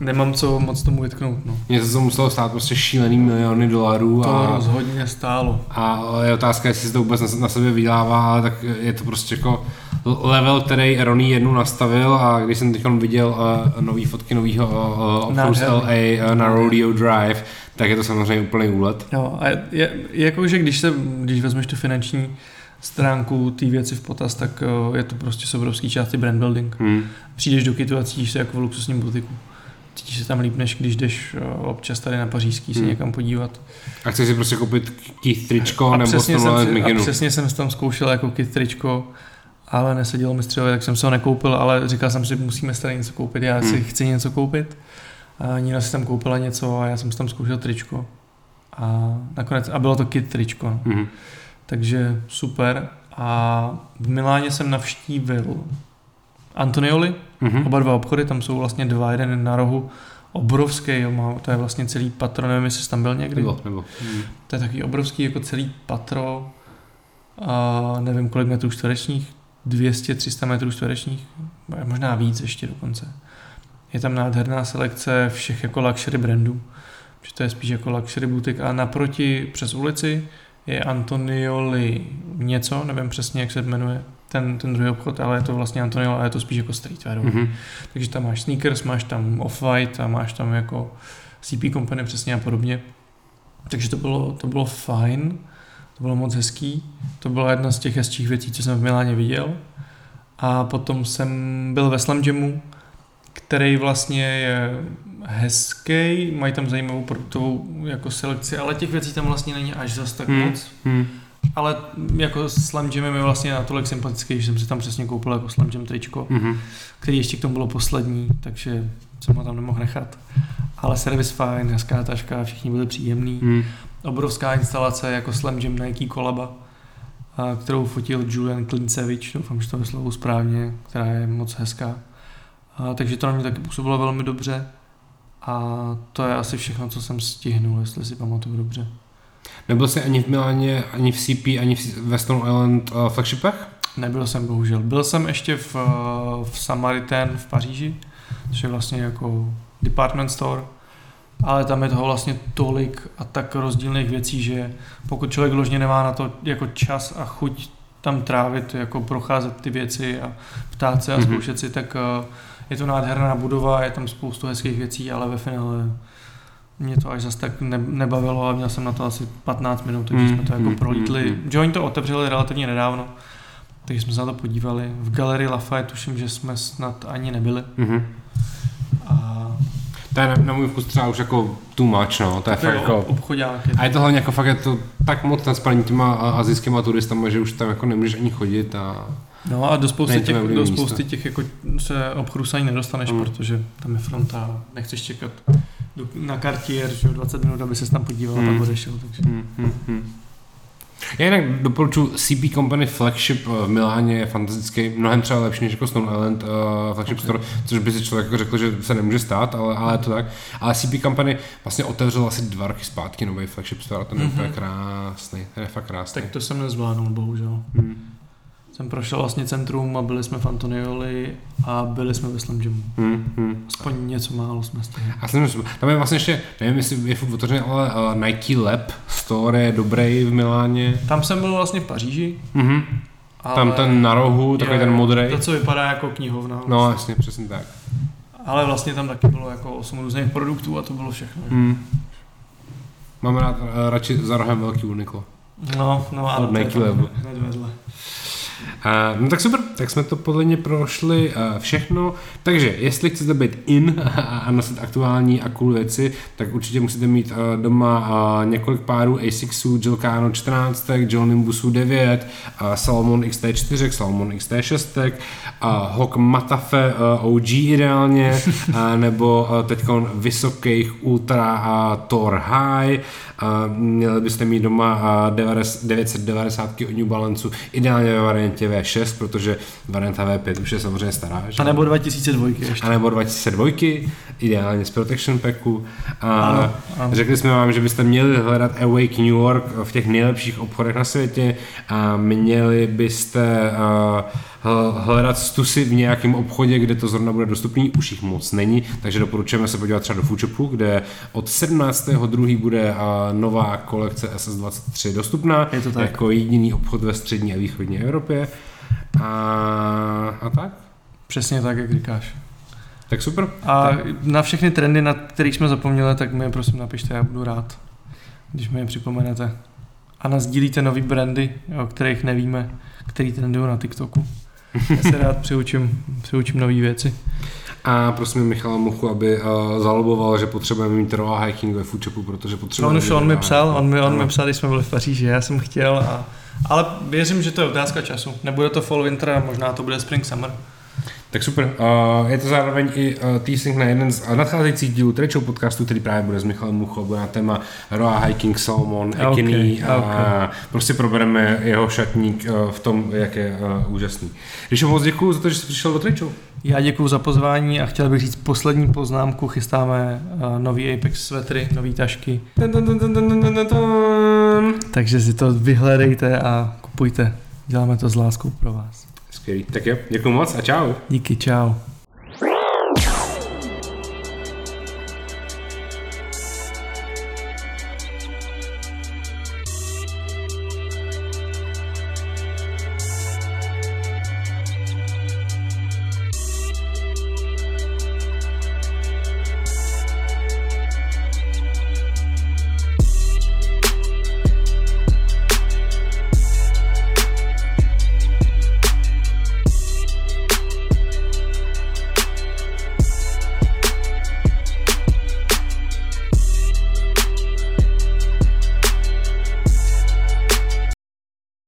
Nemám co moc tomu vytknout. No. Mně se to muselo stát prostě šílený miliony dolarů To a, rozhodně stálo. a je otázka, jestli se to vůbec na, na sebe vydělává, ale tak je to prostě jako level, který Ronnie jednu nastavil a když jsem teď viděl uh, nový fotky novýho uh, obchodu z Nádherný. LA uh, na Rodeo Drive, tak je to samozřejmě úplný úlet. Jo, a je, je, jako, že když, se, když vezmeš tu finanční stránku té věci v potaz, tak eh, je to prostě z obrovský části brand building. Hmm. Přijdeš do Kitu a cítíš se jako v luxusním butiku. Cítíš se tam líp, než když jdeš eh, občas tady na pařížský se Hmm. někam podívat. A chceš si prostě koupit Keith tričko a, nebo přesně jsem, si, a přesně jsem si tam zkoušel jako kit tričko, ale nesedělo mi střelové, tak jsem se ho nekoupil, ale říkal jsem si, musíme si tady něco koupit, já si Hmm. chci něco koupit. A Nina si tam koupila něco a já jsem si tam zkoušel tričko. A nakonec, a bylo to kit tričko. No. Mhm. Takže super. A v Miláně jsem navštívil Antonioli, Mhm. oba dva obchody, tam jsou vlastně dva, jeden je na rohu, obrovský, jo, má, to je vlastně celý patro, nevím, jestli jsi tam byl někdy. Nebo, nebo. Mhm. To je takový obrovský jako celý patro, a nevím kolik metrů čtverečních, 200-300 metrů čtverečních, možná víc ještě dokonce. Je tam nádherná selekce všech jako luxury brandů, že to je spíš jako luxury butik a naproti přes ulici je Antonioli něco, nevím přesně jak se jmenuje ten, ten druhý obchod, ale je to vlastně Antonioli a je to spíš jako streetwear. Mhm. Takže tam máš sneakers, máš tam off-white a máš tam jako CP Company přesně a podobně. Takže to bylo, to bylo fajn, to bylo moc hezký. To byla jedna z těch hezčích věcí, co jsem v Miláně viděl. A potom jsem byl ve Slam Jamu, který vlastně je hezký, mají tam zajímavou produktovou jako selekci, ale těch věcí tam vlastně není až zas tak Hmm. moc. Mhm. Ale jako Slam Jam je mi vlastně natolik sympatický, že jsem si tam přesně koupil jako Slam Jam tričko Mhm. který ještě k tomu bylo poslední, takže jsem ho tam nemohl nechat. Ale servis fajn, hezká taška, všichni byli příjemní. Mhm. Obrovská instalace jako Slam Jam Nike kolaba, kterou fotil Julian Klincevič, doufám, že to vyslovu správně, která je moc hezká. A, takže to na mě taky působilo velmi dobře. A to je asi všechno, co jsem stihnul, jestli si pamatuju dobře. Nebyl jsi ani v Miláně, ani v CP, ani v Western Island uh, flagshipech? Nebyl jsem bohužel. Byl jsem ještě v, eh, v Samaritan v Paříži, což je vlastně jako department store, ale tam je toho vlastně tolik a tak rozdílných věcí, že pokud člověk vložně nemá na to jako čas a chuť tam trávit, jako procházet ty věci a ptát se a Mhm. zkoušet si, tak eh, je to nádherná budova, je tam spoustu hezkých věcí, ale ve finále mě to až zas tak ne, nebavilo a měl jsem na to asi 15 minut, takže Mhm, jsme to jako mhm, prolítli. oni to otevřeli relativně nedávno, takže jsme se na to podívali. V galerii Lafayette tuším, že jsme snad ani nebyli. Mhm. A To je na, na můj vkus třeba už jako too much, no. To je to fakt je jako... obchodák. Je A je to hlavně jako fakt je to tak moc transparentní těma a- azijskýma turistama, že už tam jako nemůžeš ani chodit a... No a do spousty těch, do spousty těch jako se obchodů se ani nedostaneš, Mm. protože tam je fronta a nechceš čekat na Cartier, že jo, 20 minut, aby se tam podíval a Hmm. pak odešel. Takže. Hmm, hmm, hmm. Já jinak doporučuji CP Company flagship eh, v Miláně je fantastický, mnohem třeba lepší než jako Stone Island uh, flagship Ok. store, což by si člověk jako řekl, že se nemůže stát, ale, ale je to tak. Ale CP Company vlastně otevřel asi dva roky zpátky nový flagship store a ten je Mhm. úplně krásný, ten je fakt krásný. Tak to jsem nezvládnul, bohužel. Hmm. Jsem prošel vlastně centrum a byli jsme v Antonioli a byli jsme ve Slam Jamu. Hmm, hmm. Aspoň něco málo jsme stihli. A jsem, tam je vlastně ještě, nevím, jestli je furt otevřený, ale uh, Nike Lab store je dobrý v Miláně. Tam jsem byl vlastně v Paříži. Mhm. Ale Tam ten na rohu, takový je- ten modrý. To, co vypadá jako knihovna. No jasně, přesně tak. Ale vlastně tam taky bylo jako 8 různých produktů a to bylo všechno. Hmm. Mám rád, eh, radši za rohem velký Uniqlo. No, no a Od Nike hned vedle. A, no tak super, tak jsme to podle mě prošli uh, všechno. Takže jestli chcete být in a, nosit aktuální a cool věci, tak určitě musíte mít uh, doma uh, několik párů Asicsu, Gilcano 14, John Nimbusu 9, uh, Salomon XT4, Salomon XT6, uh, Hawk Matafe uh, OG ideálně, uh, nebo uh, teď vysokých Ultra a Thor High, měli byste mít doma a 990 od New Balance, ideálně ve variantě V6, protože varianta V5 už je samozřejmě stará. Že? A nebo 2002 ještě. a nebo 2002, ideálně z Protection Packu. A Ano, ano. Řekli jsme vám, že byste měli hledat Awake New York v těch nejlepších obchodech na světě a měli byste uh, hledat stusy v nějakém obchodě, kde to zrovna bude dostupný, už jich moc není, takže doporučujeme se podívat třeba do Foodshopu, kde od 17.2. bude nová kolekce SS23 dostupná Je to tak. jako jediný obchod ve střední a východní Evropě. A, a tak? Přesně tak, jak říkáš. Tak super. A na všechny trendy, na kterých jsme zapomněli, tak mi je prosím napište, já budu rád, když mi je připomenete. A nazdílíte nový brandy, o kterých nevíme, který trendují na TikToku. Já se rád přiučím, přiučím nové věci. A prosím Michala Muchu, aby uh, zaloboval, že potřebujeme mít raw hiking ve foodshopu, protože No, potřebujeme... on, už, on mi psal, on mi, on mi psal, když jsme byli v Paříži, já jsem chtěl a ale věřím, že to je otázka času. Nebude to fall winter, možná to bude spring summer. Tak super. Uh, je to zároveň i uh, teasing na jeden z nadcházejících dílů Trečou podcastu, který právě bude s Michalem Muchou, bude na téma raw hiking, salmon, ekiny a ok. prostě probereme jeho šatník uh, v tom, jak je uh, úžasný. Když moc děkuji za to, že jsi přišel do Trečou. Já děkuji za pozvání a chtěl bych říct poslední poznámku. Chystáme uh, nový Apex svetry, nový tašky, dun, dun, dun. takže si to vyhledejte a kupujte. Děláme to s láskou pro vás. Skvělý. Tak jo, děkuji moc a čau. Díky, čau.